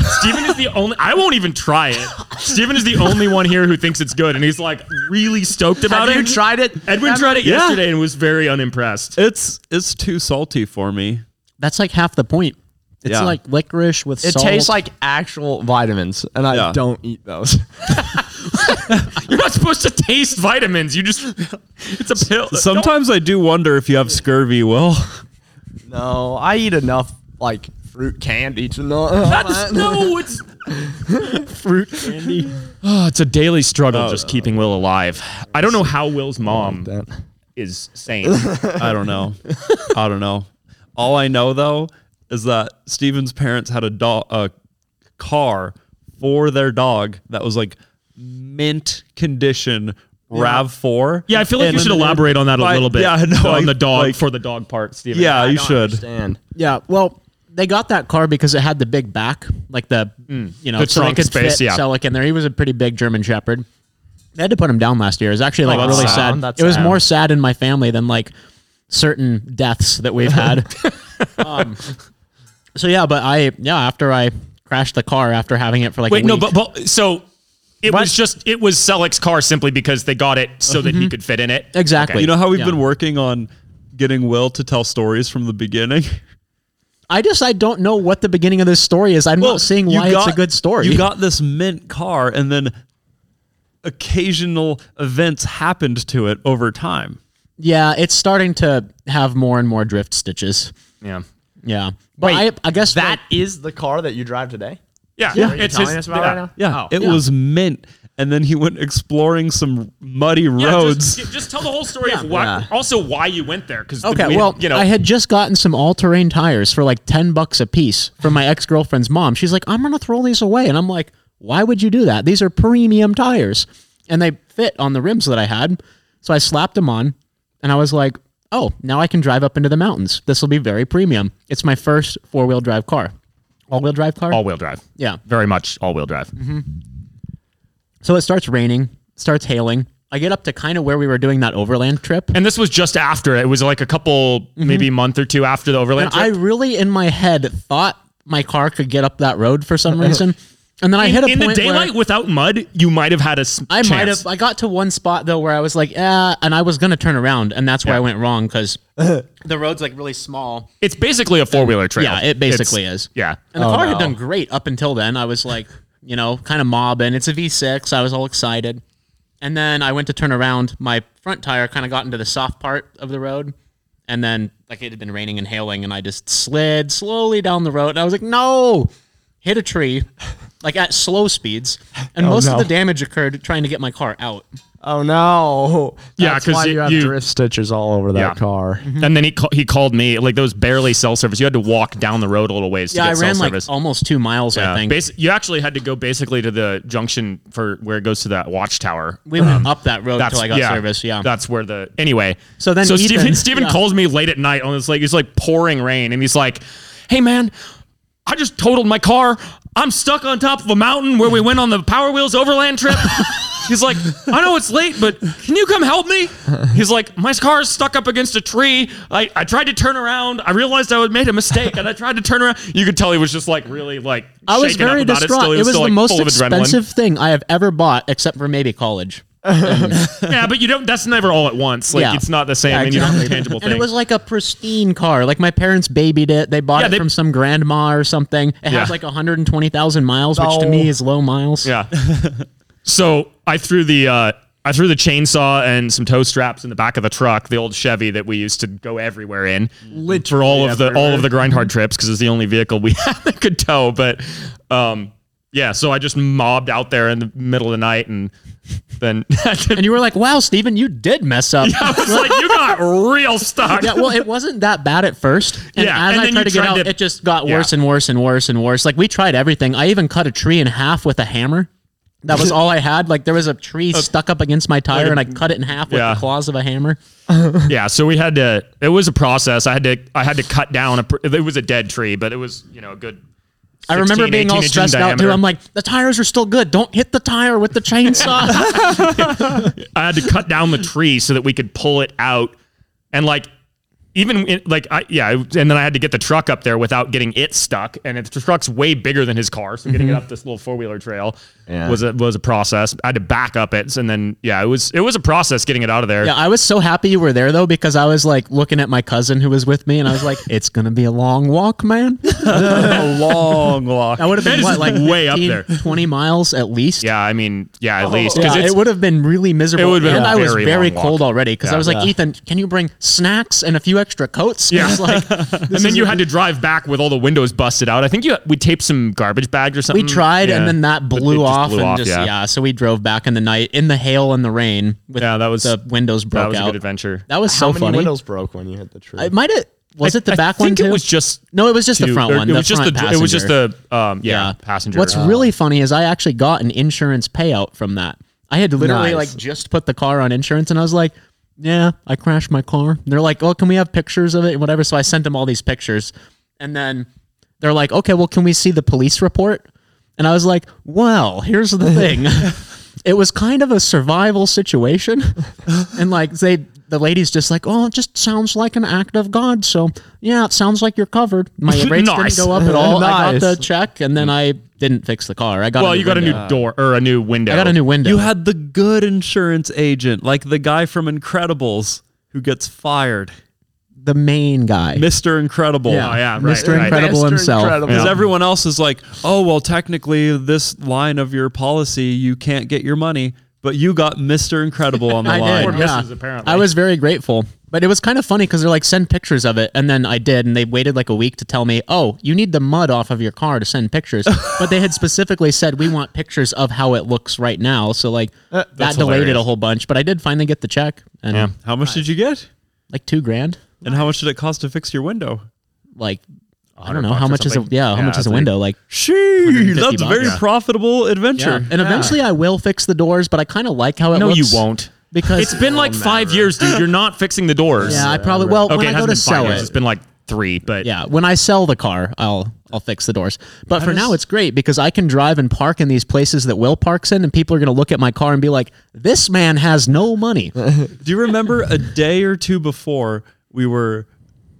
Steven is the only. I won't even try it. Steven is the only one here who thinks it's good, and he's like really stoked about Have it. you tried it? Edwin tried it Yeah. yesterday and was very unimpressed. It's it's too salty for me. That's like half the point. It's Yeah. like licorice with It salt. tastes like actual vitamins, and I Yeah. don't eat those. You're not supposed to taste vitamins. You just it's a pill. Sometimes I do wonder if you have scurvy, Will. no, I eat enough like fruit candy to know. That's no. It's fruit candy. oh, it's a daily struggle Oh, just keeping Will alive. I don't know how Will's mom is sane. I don't know. I don't know. All I know though is that Steven's parents had a dog, a car for their dog that was like mint condition Rav Four. Yeah, I feel like And you should elaborate on that a little bit. Yeah, I know. on I- the dog like- for the dog part, Steven. Yeah, I you don't should. Understand. Yeah, well, they got that car because it had the big back, like the you know, The so they trunk could space, fit yeah. Selleck in there. He was a pretty big German Shepherd. They had to put him down last year. It was actually like Oh, really sad. sad. It was sad. more sad in my family than like certain deaths that we've had. um, so yeah, but I yeah after I crashed the car after having it for like Wait, a no, but, but so it was just it was Selleck's car simply because they got it so that he could fit in it. exactly. You know how we've Yeah. been working on getting Will to tell stories from the beginning? I just I don't know what the beginning of this story is. I'm not seeing why got- it's a good story. You got this mint car, and then occasional events happened to it over time. yeah, it's starting to have more and more drift stitches. Yeah. Yeah, but Wait, I, I guess That like, is the car that you drive today. Yeah. Are you It's telling his, us about yeah. right now? Yeah, Oh. it Yeah. was mint, and then he went exploring some muddy Yeah, roads. Just, just tell the whole story of Yeah. why, Yeah. also why you went there. Because Okay, well, you know, I had just gotten some all-terrain tires for like ten bucks a piece from my ex-girlfriend's mom. She's like, "I'm gonna throw these away," and I'm like, "Why would you do that? These are premium tires, and they fit on the rims that I had." So I slapped them on, and I was like, "Oh, now I can drive up into the mountains. This will be very premium. It's my first four-wheel drive car, all-wheel drive car. all wheel drive. yeah. Very much all wheel drive. Mm-hmm. So it starts raining, starts hailing. I get up to kind of where we were doing that overland trip. And this was just after it was like a couple, mm-hmm. maybe month or two after the overland And I really, in my head, thought my car could get up that road for some reason. And then I hit a in, in the daylight where without mud, you might have had a s- I might chance. have. I got to one spot though where I was like, yeah, and I was gonna turn around, and that's where Yeah. I went wrong because the road's like really small. It's basically a four wheeler trail. Yeah, it basically It's- is. Yeah. And the Oh, car no. had done great up until then. I was like, you know, kind of mobbing. It's a V6. I was all excited. And then I went to turn around. My front tire kind of got into the soft part of the road. And then, like, it had been raining and hailing, and I just slid slowly down the road. And I was like, no, hit a tree, like at slow speeds. And Oh, most no. of the damage occurred trying to get my car out. Oh no! Yeah, That's 'cause why you- you have you- drift stitches all over that Yeah. car. Mm-hmm. And then he ca- he called me like there was barely cell service. You had to walk down the road a little ways to Yeah, get I cell ran like service. almost two miles, I think. Basi- you actually had to go basically to the junction for where it goes to that watchtower. we went um, up that road until I got yeah, service. Yeah. that's where the anyway. So then so Ethan- Steven Steven yeah. calls me late at night on this like it's like pouring rain, and he's like, "Hey man, I just totaled my car. I'm stuck on top of a mountain where we went on the Power Wheels overland trip." He's like, I know it's late, but can you come help me? He's like, my car is stuck up against a tree. I, I tried to turn around. I realized I had made a mistake, and I tried to turn around. You could tell he was just like really like. I was shaken up very about distraught. It, still, It, he was still, the like, most full of adrenaline. expensive thing I have ever bought, except for maybe college. Yeah, but you don't. That's never all at once. Like Yeah. it's not the same, Yeah, and you don't have a exactly. tangible And it was like a pristine car. Like my parents babied it. They bought Yeah, it they- from some grandma or something. It Yeah. has like 120,000 miles, which to me is low miles. Yeah. so I threw the uh, I threw the chainsaw and some tow straps in the back of the truck, the old Chevy that we used to go everywhere in, for all of the all of the grind hard trips because it's the only vehicle we had that could tow. But um, yeah, so I just mobbed out there in the middle of the night and then And you were like, wow, Steven, you did mess up. I was like, you got real stuck. Yeah, well, it wasn't that bad at first. And Yeah, as and I tried to get out, to- it just got Yeah. worse and worse and worse and worse. Like we tried everything. I even cut a tree in half with a hammer. That was all I had. Like there was a tree uh, stuck up against my tire, and I cut it in half with Yeah. the claws of a hammer. yeah so we had to it was a process i had to i had to cut down a pr- it was a dead tree but it was you know a good I remember 16, being 18 all inch in stressed out too. diameter. I'm like, the tires are still good. Don't hit the tire with the chainsaw. I had to cut down the tree so that we could pull it out, and like even in, like I yeah, and then I had to get the truck up there without getting it stuck. And the truck's way bigger than his car, so getting it mm-hmm. up this little four wheeler trail Yeah. was a was a process. I had to back up it, and then yeah, it was it was a process getting it out of there. yeah, I was so happy you were there though because I was like looking at my cousin who was with me, and I was like, it's gonna be a long walk, man. a long walk. That would have been what, like way up there. 20 miles at least. Yeah, I mean, yeah, at oh, least because Yeah, it would have been really miserable. It would have been I was very long walk. cold already because Yeah. I was like, Ethan, can you bring snacks and a few extra coats? Yeah. Like, and then you had to drive back with all the windows busted out. I think you we taped some garbage bags or something. we tried, and then that blew just off, blew and off, just yeah. yeah. So we drove back in the night in the hail and the rain. With Yeah, that was- the windows broke That was a good adventure. That was How so many funny. windows broke when you hit the tree? It might have. Was I- it the I back one I think too? it was just no, it was just the two- front or one. It the was just front the it was just the um yeah, passenger. What's really funny is I actually got an insurance payout from that. I had literally Nice. like just put the car on insurance, and I was like, "Yeah, I crashed my car." And they're like, "Oh, can we have pictures of it?" and Whatever. So I sent them all these pictures, and then they're like, "Okay, well, can we see the police report?" And I was like, "Well, here's the thing." it was kind of a survival situation, and like they. The lady's just like, oh, it just sounds like an act of God. So yeah, it sounds like you're covered. My rates Nice. didn't go up at all. I got the check, and then I didn't fix the car. I got well, you got a window. new door or a new window. I got a new window. You had the good insurance agent, like the guy from Incredibles who gets fired. The main guy. Mr. Incredible. Oh yeah, right, Mr. right. Incredible Mr. himself. Because Yeah. everyone else is like, oh, well, technically, this line of your policy, you can't get your money, but you got Mr. Incredible on the I line. did. Yeah. misses, apparently. I was very grateful. But it was kind of funny because they're like, send pictures of it. And then I did. And they waited like a week to tell me, oh, you need the mud off of your car to send pictures. but they had specifically said, we want pictures of how it looks right now. So like that That's delayed it a whole bunch. But I did finally get the check. And Yeah. How much did you get? like two grand. And how much did it cost to fix your window? Like, I don't know. How much is a, something. yeah, how Yeah, much is it's a like- window? Like, Shee, 150 that's a very bucks. profitable yeah. adventure. And eventually I will fix the doors, but I kind of like how it No, looks. you won't. Because It's been like five years, dude. You're not fixing the doors. Yeah, I probably, well, Okay, when it I go hasn't to been five sell years. it. It's been like three, but Yeah, when I sell the car, I'll I'll fix the doors. But for does- now, it's great because I can drive and park in these places that Will parks in, and people are going to look at my car and be like, "This man has no money." Do you remember a day or two before we were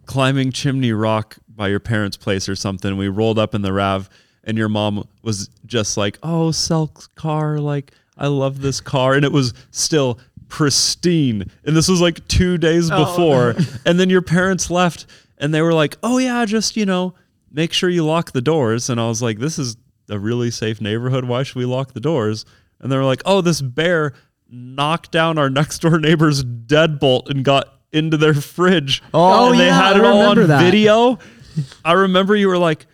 climbing Chimney Rock by your parents' place or something? We rolled up in the Rav, and your mom was just like, "Oh, Selleck's car, like I love this car," and it was still pristine. And this was like two days oh. before, and then your parents left, and they were like, "Oh yeah, just you know, make sure you lock the doors." And I was like, "This is a really safe neighborhood. Why should we lock the doors?" And they were like, "Oh, this bear." knocked down our next door neighbor's deadbolt and got into their fridge. Oh, and they yeah, had I it all on remember that. video. I remember you were like,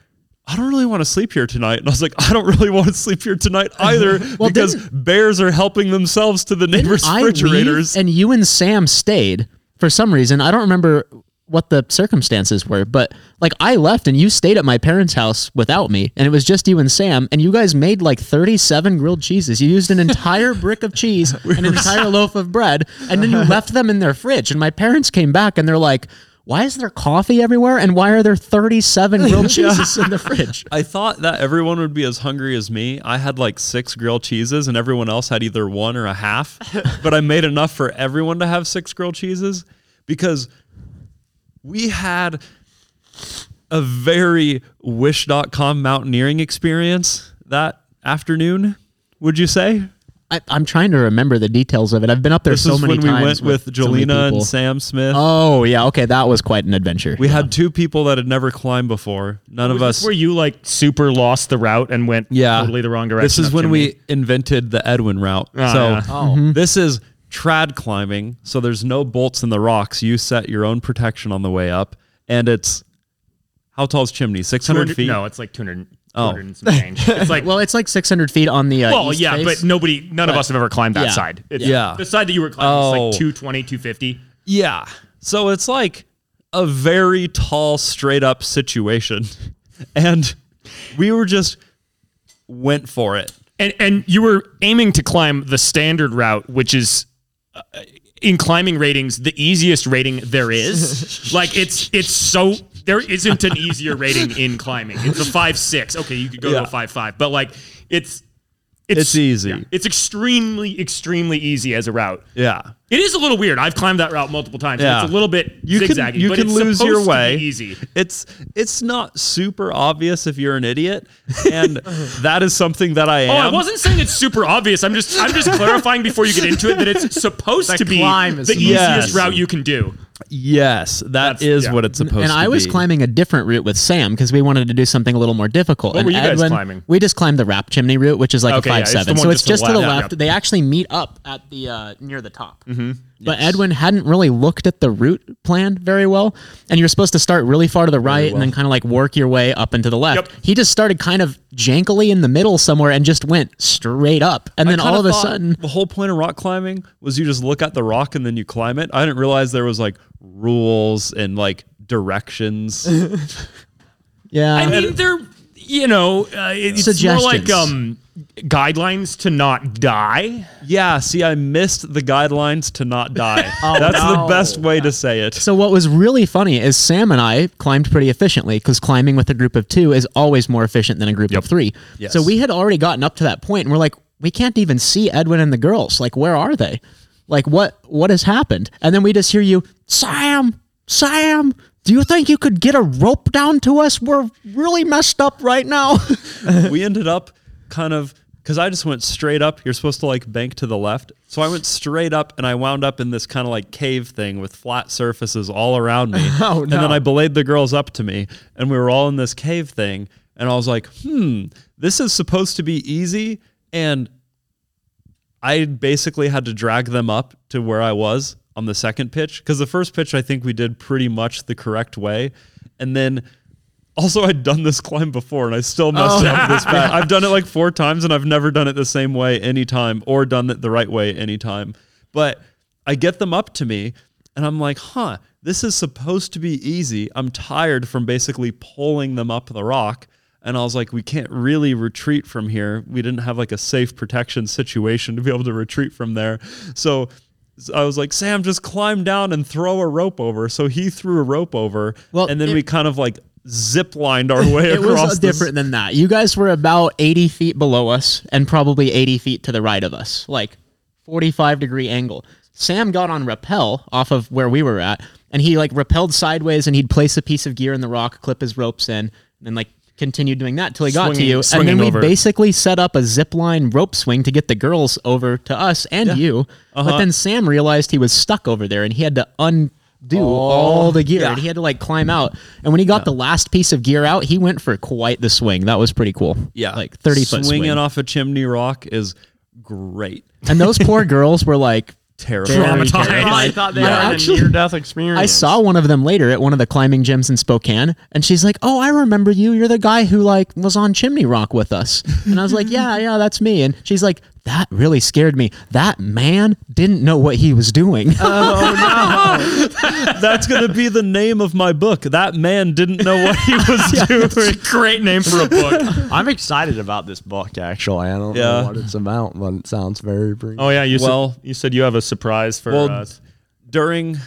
I don't really want to sleep here tonight. And I was like, I don't really want to sleep here tonight either Well, because bears are helping themselves to the neighbors' I leave, refrigerators. and you and Sam stayed for some reason. I don't remember what the circumstances were, but like I left and you stayed at my parents' house without me, and it was just you and Sam, and you guys made like thirty-seven grilled cheeses. You used an entire brick of cheese, an entire loaf of bread, and then you left them in their fridge. And my parents came back and they're like. why is there coffee everywhere? And why are there 37 grilled cheeses in the fridge? I thought that everyone would be as hungry as me. I had like six grilled cheeses, and everyone else had either one or a half. but I made enough for everyone to have six grilled cheeses because we had a very wish.com mountaineering experience that afternoon, would you say? I, I'm trying to remember the details of it. I've been up there This so is many when we went with so many Jolena people. and Sam Smith. Oh, yeah. Okay. That was quite an adventure. we had two people that had never climbed before. None of Was this us. where you like super lost the route and went yeah, totally the wrong direction. This is when chimney? we invented the Edwin route. Ah, so yeah. Oh. this is trad climbing. So there's no bolts in the rocks. You set your own protection on the way up, and it's how tall is chimney? Six hundred feet. No, it's like 200, Oh. 200 some. It's like well, it's like 600 feet on the. Uh, well, east yeah, face. but nobody, none of us have ever climbed that Yeah. side. It's, Yeah. the side that you were climbing Oh. is like 220, 250. Yeah. So it's like a very tall, straight up situation, and we were just went for it. And and you were aiming to climb the standard route, which is Uh, in climbing ratings the easiest rating there is. like it's it's so there isn't an easier rating in climbing. It's a five six. Okay, you could go to Yeah. a five five, but like it's it's, It's easy. yeah, it's extremely extremely easy as a route. Yeah. It is a little weird. I've climbed that route multiple times. Yeah. It's a little bit You zigzaggy, can you but can it's lose supposed your to be way. easy. It's it's not super obvious if you're an idiot, and that is something that I am. Oh, I wasn't saying it's super obvious. I'm just I'm just clarifying before you get into it that it's supposed to be climb the easiest to be route you can do. Yes, That's- that is yeah. what it's supposed and to be. And I was be. climbing a different route with Sam because we wanted to do something a little more difficult. What and were you guys Edwin, climbing? We just climbed the Rap Chimney route, which is like Okay, a five it's the seven. one So it's just just to to the the left. left. Yep. They actually meet up at the uh, near the top. Mm-hmm. But Edwin hadn't really looked at the route plan very well, and you're supposed to start really far to the right and then kind of like work your way up and to the left. Yep. He just started kind of jankily in the middle somewhere and just went straight up, and I then all of a sudden. the whole point of rock climbing was you just look at the rock and then you climb it. I didn't realize there was like rules and like directions. Yeah, I mean, they're you know, uh, it's more like um guidelines to not die. yeah, see, I missed the guidelines to not die. Oh, That's no. the best way to say it. So what was really funny is Sam and I climbed pretty efficiently because climbing with a group of two is always more efficient than a group of three. Yes. So we had already gotten up to that point, and we're like, we can't even see Edwin and the girls. Like, where are they? Like, what what has happened? And then we just hear you, Sam, Sam. Do you think you could get a rope down to us? We're really messed up right now. we ended up kind of because I just went straight up. You're supposed to like bank to the left. So I went straight up and I wound up in this kind of like cave thing with flat surfaces all around me. Oh, no. And then. I belayed the girls up to me and we were all in this cave thing. And I was like, hmm, this is supposed to be easy. And I basically had to drag them up to where I was on the second pitch because the first pitch I think we did pretty much the correct way, and then also I'd done this climb before and I still messed oh. up this bad. I've done it like four times and I've never done it the same way anytime or done it the right way anytime. But I get them up to me and I'm like, huh, this is supposed to be easy. I'm tired from basically pulling them up the rock. And I was like, we can't really retreat from here. We didn't have like a safe protection situation to be able to retreat from there. So I was like, Sam, just climb down and throw a rope over. So he threw a rope over. Well, and then it- we kind of like zip lined our way across it was this- different than that. You guys were about 80 feet below us and probably 80 feet to the right of us, like 45 degree angle. Sam got on rappel off of where we were at, and he like rappelled sideways, and he'd place a piece of gear in the rock, clip his ropes in, and then like continued doing that till he got to you. And then we over. basically set up a zip line rope swing to get the girls over to us and you. Uh-huh. But then Sam realized he was stuck over there, and he had to undo all the gear, yeah. and he had to like climb out. And when he got the last piece of gear out, he went for quite the swing. That was pretty cool. Yeah. like thirty foot Swinging swing. off a chimney rock is great. And those poor girls were like Terrible. Traumatized. terrified. I thought they I had actually- a near-death experience. I saw one of them later at one of the climbing gyms in Spokane, and she's like, "Oh, I remember you. You're the guy who like was on Chimney Rock with us." And I was like, "Yeah, yeah, that's me." And she's like, "That really scared me. That man didn't know what he was doing." Oh no. That's going to be the name of my book. That man didn't know what he was doing. Great name for a book. I'm excited about this book. Actually, I don't Yeah. know what it's about, but it sounds very. Brief. Oh yeah, you Well- said you said you have a surprise for Well, us. During,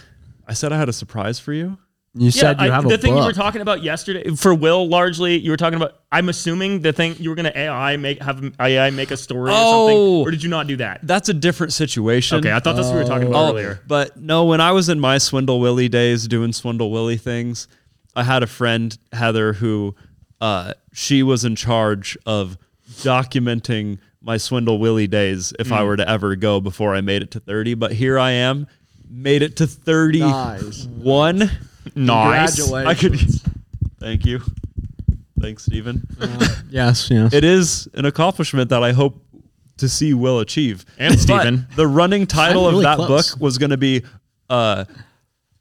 I said I had a surprise for you. You said you I- have the a thing you were talking about yesterday for Will. Largely, you were talking about. I'm assuming the thing you were going to AI make have AI make a story or Oh. something, or did you not do that? That's a different situation. Okay, I thought that's what we were talking about Oh, earlier. But no, when I was in my Swindle Willie days doing Swindle Willie things, I had a friend, Heather, who uh, she was in charge of documenting my Swindle Willie days if Hmm. I were to ever go before I made it to 30. But here I am, made it to 31. Nice. Nice. I could. Thank you. Thanks, Stephen. Yes, yes. it is an accomplishment that I hope to see Will achieve. And Stephen. The running title really of that close. book was going to be uh,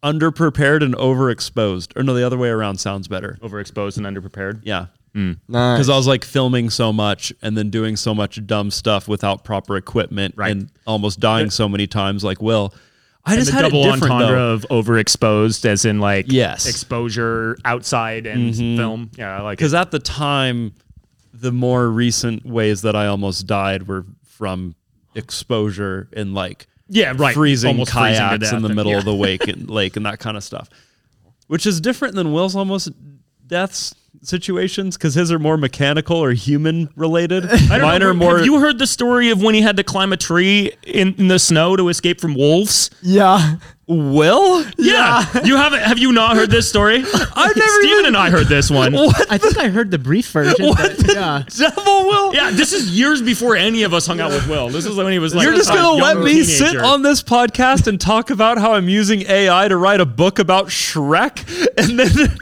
underprepared and overexposed. Or no, the other way around sounds better. Overexposed and underprepared. Yeah. Nice. Because I was like filming so much and then doing so much dumb stuff without proper equipment Right. and almost dying so many times, like Will. I just had double it entendre though. of overexposed, as in like Yes. exposure outside and mm-hmm. film. Yeah, I like. Because at the time, the more recent ways that I almost died were from exposure and like Yeah, right. freezing Almost kayaks death in the middle yeah. of the wake and lake and that kind of stuff, which is different than Will's almost deaths situations because his are more mechanical or human related. Mine are more. Have you heard the story of when he had to climb a tree in, in the snow to escape from wolves? yeah. Will? Yeah. you haven't have you not heard this story? I've never Steven even- and I heard this one. What I think I heard the brief version. But, yeah. Devil Will? Yeah, this is years before any of us hung out with Will. This is when he was like You're just gonna let young me sit on this podcast and talk about how I'm using AI to write a book about Shrek, and then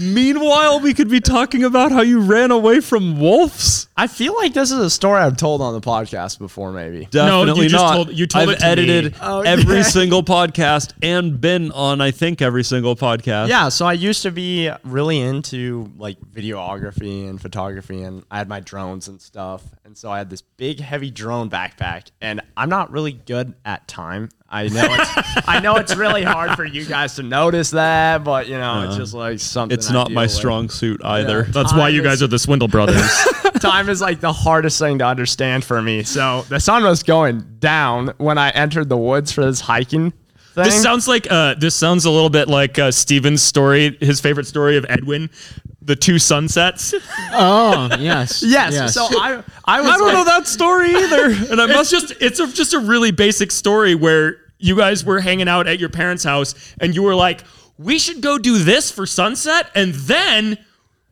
meanwhile we could be talking about how you ran away from wolves. I feel like this is a story I've told on the podcast before, maybe. No, Definitely you just not. told- you told I've it to me. edited oh, Okay. every single podcast and been on, I think, every single podcast. Yeah, so I used to be really into like videography and photography, and I had my drones and stuff. And so I had this big, heavy drone backpack, and I'm not really good at time. I know it's, I know it's really hard for you guys to notice that, but you know, it's just like something. It's I not deal my with. strong suit either. That's why you guys are the Swindle brothers. time is like the hardest thing to understand for me. So the sun was going down when I entered the woods for this hiking thing. This sounds like uh, this sounds a little bit like uh, Steven's story, his favorite story of Edwin, the two sunsets. Oh, yes. yes, So I I was I don't like- know that story either, and I it's must just it's a, just a really basic story where you guys were hanging out at your parents' house and you were like, we should go do this for sunset, and then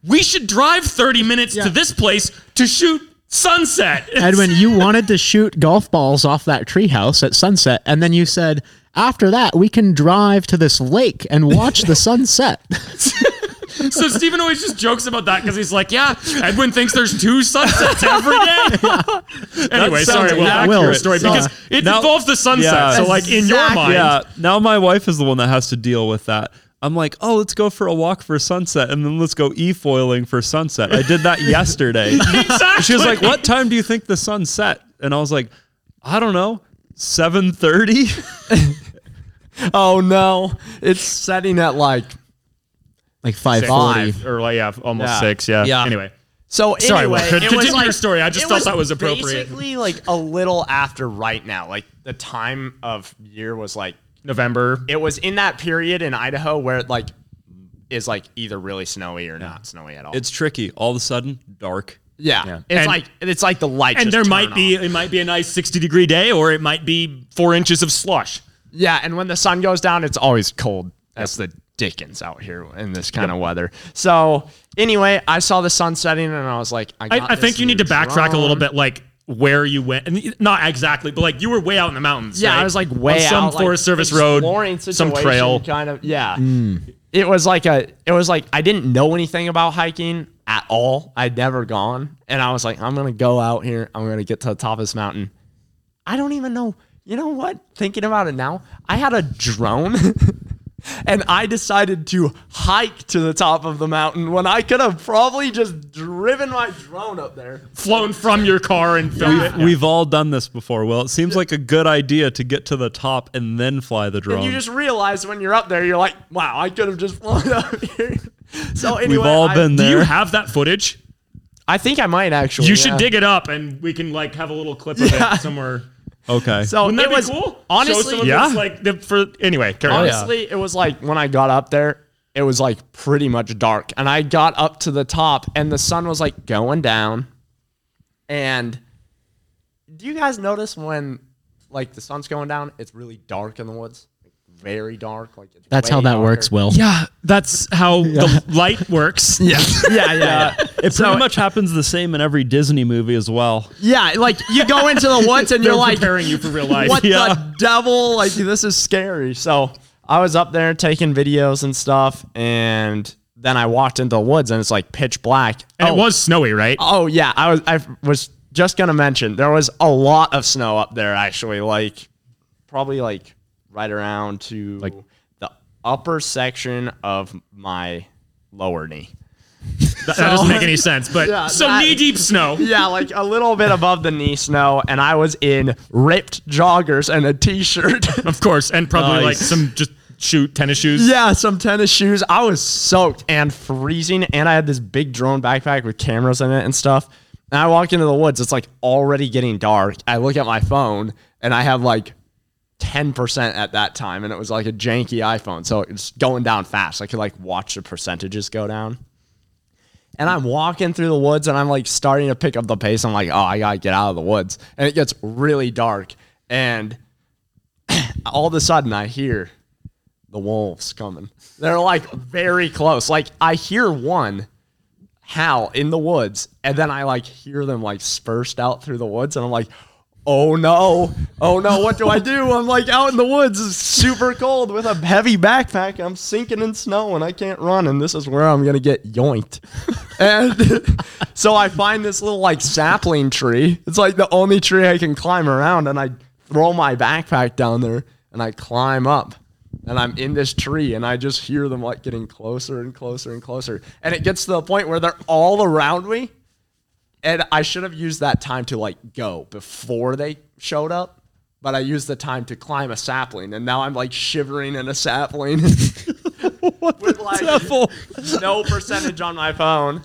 we should drive 30 minutes Yeah. to this place to shoot sunset. Edwin, you wanted to shoot golf balls off that treehouse at sunset, and then you said, after that, we can drive to this lake and watch the sunset. so Stephen always just jokes about that because he's like, yeah, Edwin thinks there's two sunsets every day. anyway, sorry, we'll back to Will, story so- because it Now- involves the sunset. Yeah. so like in your mind, Yeah. Now my wife is the one that has to deal with that. I'm like, oh, let's go for a walk for sunset, and then let's go e-foiling for sunset. I did that yesterday. exactly. She was like, "What time do you think the sun set?" And I was like, "I don't know, 7.30? Oh no, it's setting at like like 540. Five or like yeah, almost Yeah. six. Yeah. Yeah. Anyway. So Sorry, anyway, Will, con- it continue was like, your story. I just it thought that was appropriate. Basically, like a little after right now, like the time of year was like November. it was in that period in Idaho where it like is like either really snowy or not snowy at all. It's tricky. All of a sudden, dark. yeah, it's And- like it's like the light. and just there turn might be off. it might be a nice 60 degree day or it might be four inches of slush yeah, and when the sun goes down, it's always cold as the dickens out here in this kind of weather. So anyway, I saw the sun setting and I was like, I, got I, I think you need to backtrack a little bit like where you went and not exactly but like you were way out in the mountains Yeah, right? I was like way On some out, like, forest service road some trail kind of. Yeah, hmm. it was like a. It was like I didn't know anything about hiking at all. I'd never gone, and I was like, I'm gonna go out here. I'm gonna get to the top of this mountain. I don't even know. You know what? Thinking about it now, I had a drone. And I decided to hike to the top of the mountain when I could have probably just driven my drone up there. flown from your car and filmed it We've all done this before. Well, it seems like a good idea to get to the top and then fly the drone. And you just realize when you're up there, you're like, wow, I could have just flown up here. So anyway, We've all I, been do you have that footage I think I might actually. you yeah. should dig it up and we can like have a little clip of Yeah. it somewhere Okay. So Wouldn't it that be was cool? Honestly, someone Yeah. like the, for anyway. Carry on. honestly, it was like when I got up there, it was like pretty much dark, and I got up to the top, and the sun was like going down. And do you guys notice when like the sun's going down, it's really dark in the woods, like, very dark. Like it's That's way how that darker. works, Will. Yeah, that's how the light works. Yeah, yeah, yeah, yeah. it pretty much happens the same in every Disney movie as well. Yeah, like you go into the woods and you're like, preparing you for real life. what Yeah. the devil? Like this is scary. So I was up there taking videos and stuff, and then I walked into the woods and it's like pitch black. And oh, it was snowy, right? Oh yeah, I was I was just gonna mention there was a lot of snow up there actually, like probably like right around to Like- the upper section of my lower knee. That, that doesn't make any sense. But Yeah, so knee deep snow. Yeah, like a little bit above the knee snow, and I was in ripped joggers and a t-shirt. Of course, and probably like some just shoot tennis shoes. Yeah, some tennis shoes. I was soaked and freezing, and I had this big drone backpack with cameras in it and stuff. And I walk into the woods. It's like already getting dark. I look at my phone, and I have like 10% at that time, and it was like a janky iPhone. So it's going down fast. I could like watch the percentages go down. And I'm walking through the woods, and I'm like starting to pick up the pace. I'm like, oh, I gotta get out of the woods. And it gets really dark. And all of a sudden, I hear the wolves coming. They're like very close. Like I hear one howl in the woods, and then I like hear them like spurst out through the woods, and I'm like, oh no, oh no, what do I do? I'm like out in the woods, it's super cold with a heavy backpack. I'm sinking in snow and I can't run, and this is where I'm gonna get yoinked. And so I find this little like sapling tree. It's like the only tree I can climb around, and I throw my backpack down there and I climb up. And I'm in this tree and I just hear them like getting closer and closer and closer. And it gets to the point where they're all around me. And I should have used that time to like go before they showed up. But I used the time to climb a sapling. And now I'm like shivering in a sapling. with like no percentage on my phone.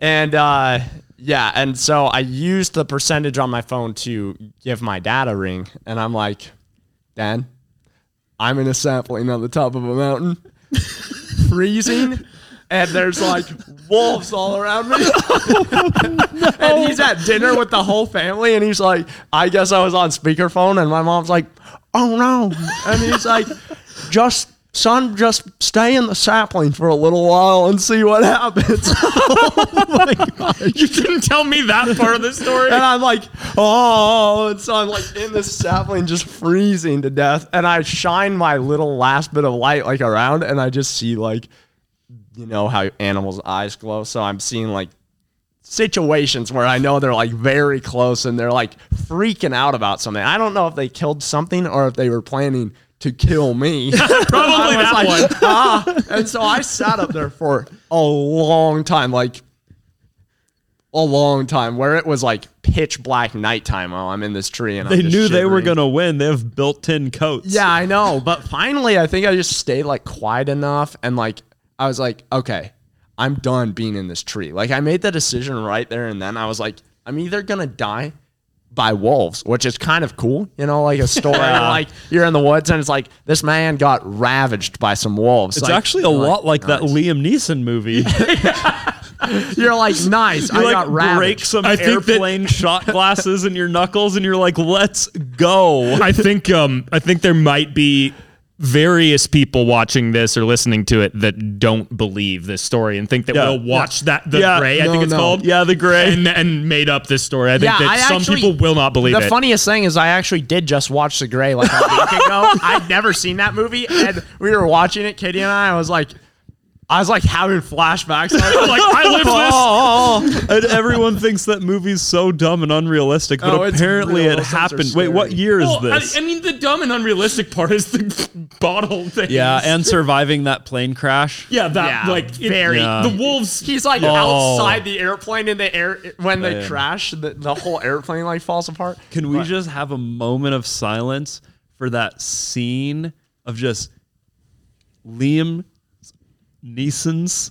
And uh, yeah, and so I used the percentage on my phone to give my dad a ring, and I'm like, Dad, I'm in a sapling on the top of a mountain, freezing, and there's like wolves all around me. and he's at dinner with the whole family, and he's like, I guess I was on speakerphone, and my mom's like, Oh no, and he's like, Just. Son, just stay in the sapling for a little while and see what happens. Oh you didn't tell me that part of the story. And I'm like, oh, and so I'm like in this sapling just freezing to death. And I shine my little last bit of light like around and I just see like, you know, how animals' eyes glow. So I'm seeing like situations where I know they're like very close and they're like freaking out about something. I don't know if they killed something or if they were planning to kill me. Probably that was one. ah. And so I sat up there for a long time, like a long time, where it was like pitch black nighttime while I'm in this tree. And I'm They knew they were gonna win. They have built-in coats. Yeah, I know. But finally, I think I just stayed like quiet enough and like I was like, okay, I'm done being in this tree. Like I made the decision right there and then. I was like, I'm either gonna die by wolves, which is kind of cool, you know, like a story. like you're in the woods and it's like this man got ravaged by some wolves. It's Like, actually a lot like that nice. Liam Neeson movie. You're like, nice. I You got like break some I think that- airplane shot glasses in your knuckles, and you're like, "Let's go." I think um I think there might be various people watching this or listening to it that don't believe this story and think that Yeah. we'll watch that the Yeah. gray I No, think it's no. called Yeah, the gray. and and made up this story. I think Yeah, that I some actually- people will not believe the it. The funniest thing is I actually did just watch The Grey like a week ago. I'd never seen that movie, and we were watching it, Katie and I. I was like, I was like having flashbacks. I was like I lived this. and everyone thinks that movie's so dumb and unrealistic, but Oh, it's apparently real. it Those things are happened. Wait, what scary. year is Well, I, this? I mean, the dumb and unrealistic part is the bottle thing. yeah, and surviving that plane crash. yeah, that Yeah, like it- very. Yeah. the wolves. He's like Oh. outside the airplane in the air when they oh, Man. crash. The, the whole airplane like falls apart. Can we just have a moment of silence for that scene of just Liam Neeson's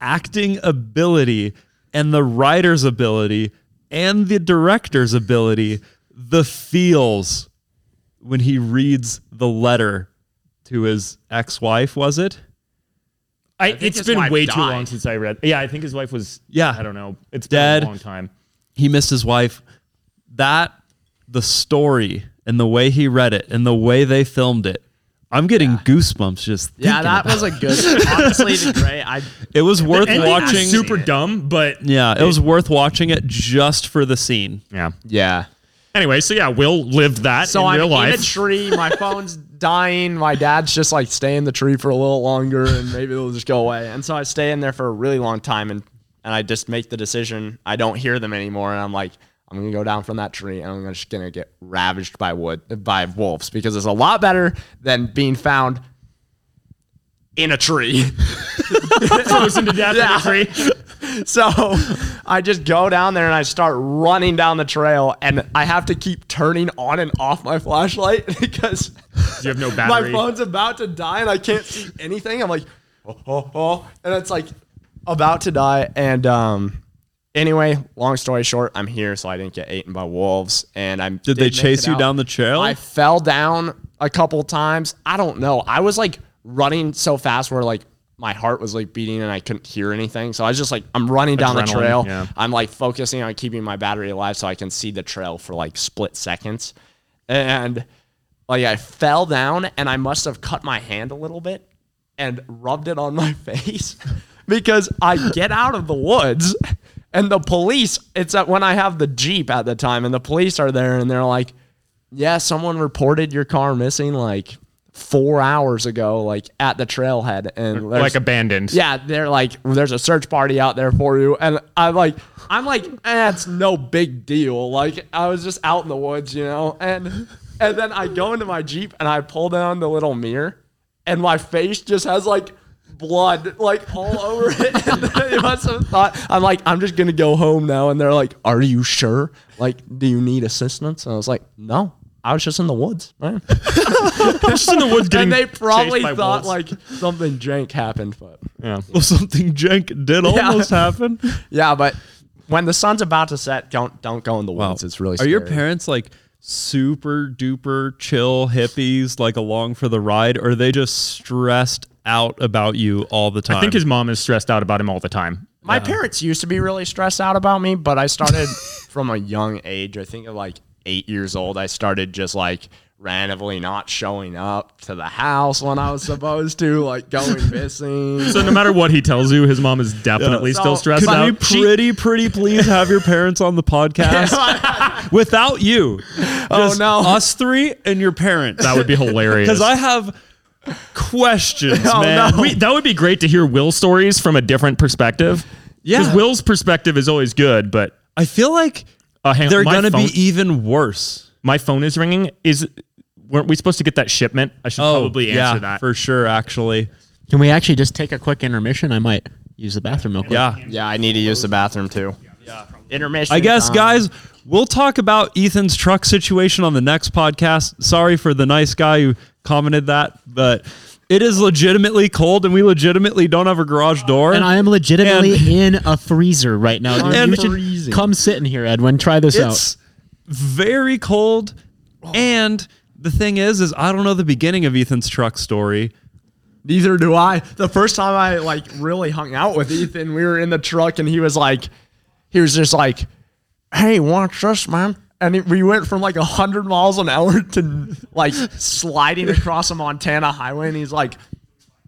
acting ability and the writer's ability and the director's ability, the feels when he reads the letter to his ex-wife, was it? I, think it's his been wife way too long since I read. Yeah, I think his wife was. Yeah. I don't know. It's Dead. been a long time. He missed his wife. That the story and the way he read it and the way they filmed it. I'm getting goosebumps just Yeah, thinking that about was a good. honestly, the. I It was worth Ending watching. super dumb, but Yeah, it was worth watching it just for the scene. yeah. yeah. Anyway, so yeah, Will lived that So in I'm real in a tree. My phone's dying. My dad's just like stay in the tree for a little longer, and maybe it'll just go away. And so I stay in there for a really long time, and and I just make the decision. I don't hear them anymore, and I'm like, I'm gonna go down from that tree, and I'm just gonna get ravaged by wood by wolves because it's a lot better than being found in a tree. Frozen to death Yeah. in a tree. So I just go down there and I start running down the trail, and I have to keep turning on and off my flashlight because You have no my phone's about to die and I can't see anything. I'm like, oh, oh, oh, and it's like about to die. And um, anyway, long story short, I'm here, so I didn't get eaten by wolves. And I'm Did they chase you down the trail? I fell down a couple times. I don't know. I was like running so fast where like my heart was like beating and I couldn't hear anything. So I was just like, I'm running down the trail. yeah. I'm like focusing on keeping my battery alive so I can see the trail for like split seconds. And like I fell down and I must have cut my hand a little bit and rubbed it on my face because I get out of the woods and the police, it's at when I have the Jeep at the time and the police are there and they're like, yeah, someone reported your car missing like four hours ago, like at the trailhead. And there's- like abandoned. yeah, they're like, there's a search party out there for you, and I'm like, I'm like, eh, it's no big deal. Like I was just out in the woods, you know, and and then I go into my jeep and I pull down the little mirror, and my face just has like blood like all over it. And they must have thought I'm like, I'm just gonna go home now, and they're like, Are you sure? Like, do you need assistance? And I was like, No. I was just in the woods, man. Just in the woods getting And they probably thought wolves. like something jank happened, but yeah. well, something jank did almost happen. Yeah, but when the sun's about to set, don't don't go in the woods. It's really Are scary. your parents like super duper chill hippies, like along for the ride, or are they just stressed out about you all the time? I think his mom is stressed out about him all the time. My parents used to be really stressed out about me, but I started from a young age. I think at like eight years old, I started just like randomly not showing up to the house when I was supposed to, like going missing. So no matter what he tells you, his mom is definitely So- still stressed Could out. we pretty, pretty please have your parents on the podcast without you? Oh, Just no. us three and your parents. that would be hilarious. Because I have questions, Oh, man. no. We, that would be great to hear Will's stories from a different perspective. Yeah. Because Will's perspective is always good, but I feel like uh, hang- they're gonna phone- be even worse. My phone is ringing. Is weren't we supposed to get that shipment? I should probably answer Oh, yeah, that. for sure. Actually, Can we actually just take a quick intermission? I might use the bathroom real quick. yeah. yeah, I need to use the bathroom too. Yeah, intermission. I guess, guys, we'll talk about Ethan's truck situation on the next podcast. Sorry for the nice guy who commented that, but it is legitimately cold, and we legitimately don't have a garage door. And I am legitimately And- in a freezer right now. Dude. And- you should Freezing. come sit in here, Edwin. Try this out. it's very cold, and the thing is, is I don't know the beginning of Ethan's truck story. Neither do I. The first time I like really hung out with Ethan, we were in the truck and he was like, he was just like, "Hey, watch this, man." And it, we went from like hundred miles an hour to like sliding across a Montana highway, and he's like,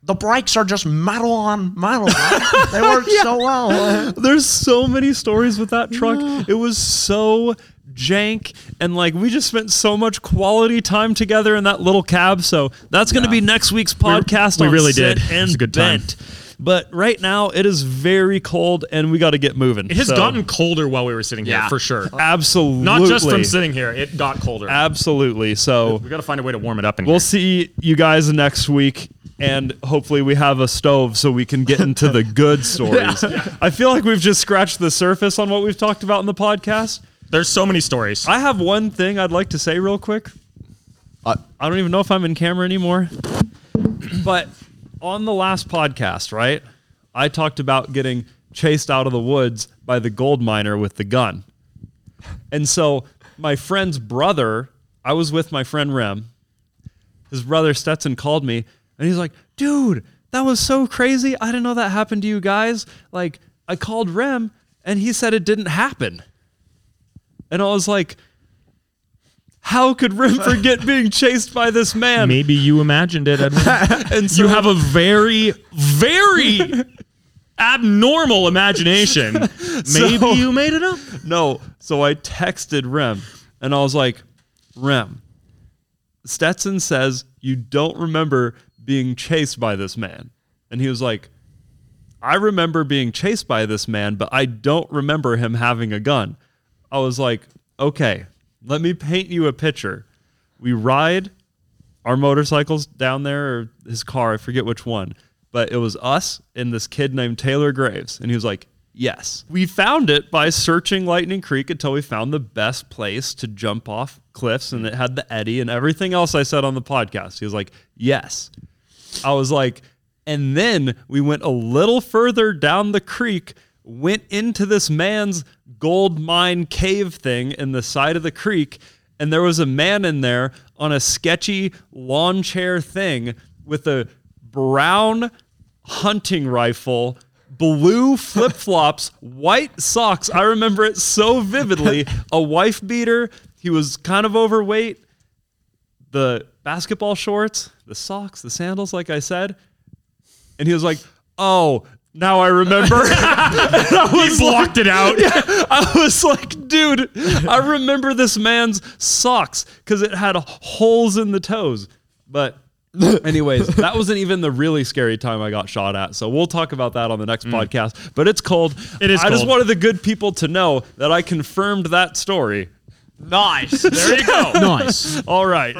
"The brakes are just metal on metal. man. They work so well." There's so many stories with that truck. It was so jank and like we just spent so much quality time together in that little cab. So that's going to be next week's podcast. we on really Sit did. It And was a good time. Bent. But right now it is very cold and we got to get moving. It has So, gotten colder while we were sitting here, Yeah. for sure. absolutely Not just from sitting here. It got colder. Absolutely. So we got to find a way to warm it up in we'll here. see you guys next week. And hopefully we have a stove so we can get into the good stories. I feel like we've just scratched the surface on what we've talked about in the podcast. There's so many stories. I have one thing I'd like to say real quick. Uh, I don't even know if I'm in camera anymore. but on the last podcast, right? I talked about getting chased out of the woods by the gold miner with the gun. And so my friend's brother, I was with my friend Rem. His brother Stetson called me and he's like, dude, that was so crazy. I didn't know that happened to you guys. Like, I called Rem and he said it didn't happen. And I was like, how could Rem forget being chased by this man? Maybe you imagined it, Edwin. And so you have a very, very abnormal imagination. Maybe So- you made it up. No. So I texted Rem and I was like, Rem, Stetson says you don't remember being chased by this man. And he was like, I remember being chased by this man, but I don't remember him having a gun. I was like, okay, let me paint you a picture. We ride our motorcycles down there, or his car, I forget which one, but it was us and this kid named Taylor Graves. And he was like, yes. We found it by searching Lightning Creek until we found the best place to jump off cliffs, and it had the eddy and everything else I said on the podcast. He was like, yes. I was like, and then we went a little further down the creek, went into this man's gold mine cave thing in the side of the creek, and there was a man in there on a sketchy lawn chair thing with a brown hunting rifle, blue flip flops, white socks. I remember it so vividly. A wife beater. He was kind of overweight the basketball shorts, the socks, the sandals, like I said. And he was like, Oh, now I remember. I He blocked it out. I was like, Dude, I remember this man's socks because it had holes in the toes. But, anyways, that wasn't even the really scary time I got shot at. So we'll talk about that on the next mm. podcast. But it's cold. It is I just wanted the good people to know that I confirmed that story. Nice. There you go. Nice. All right.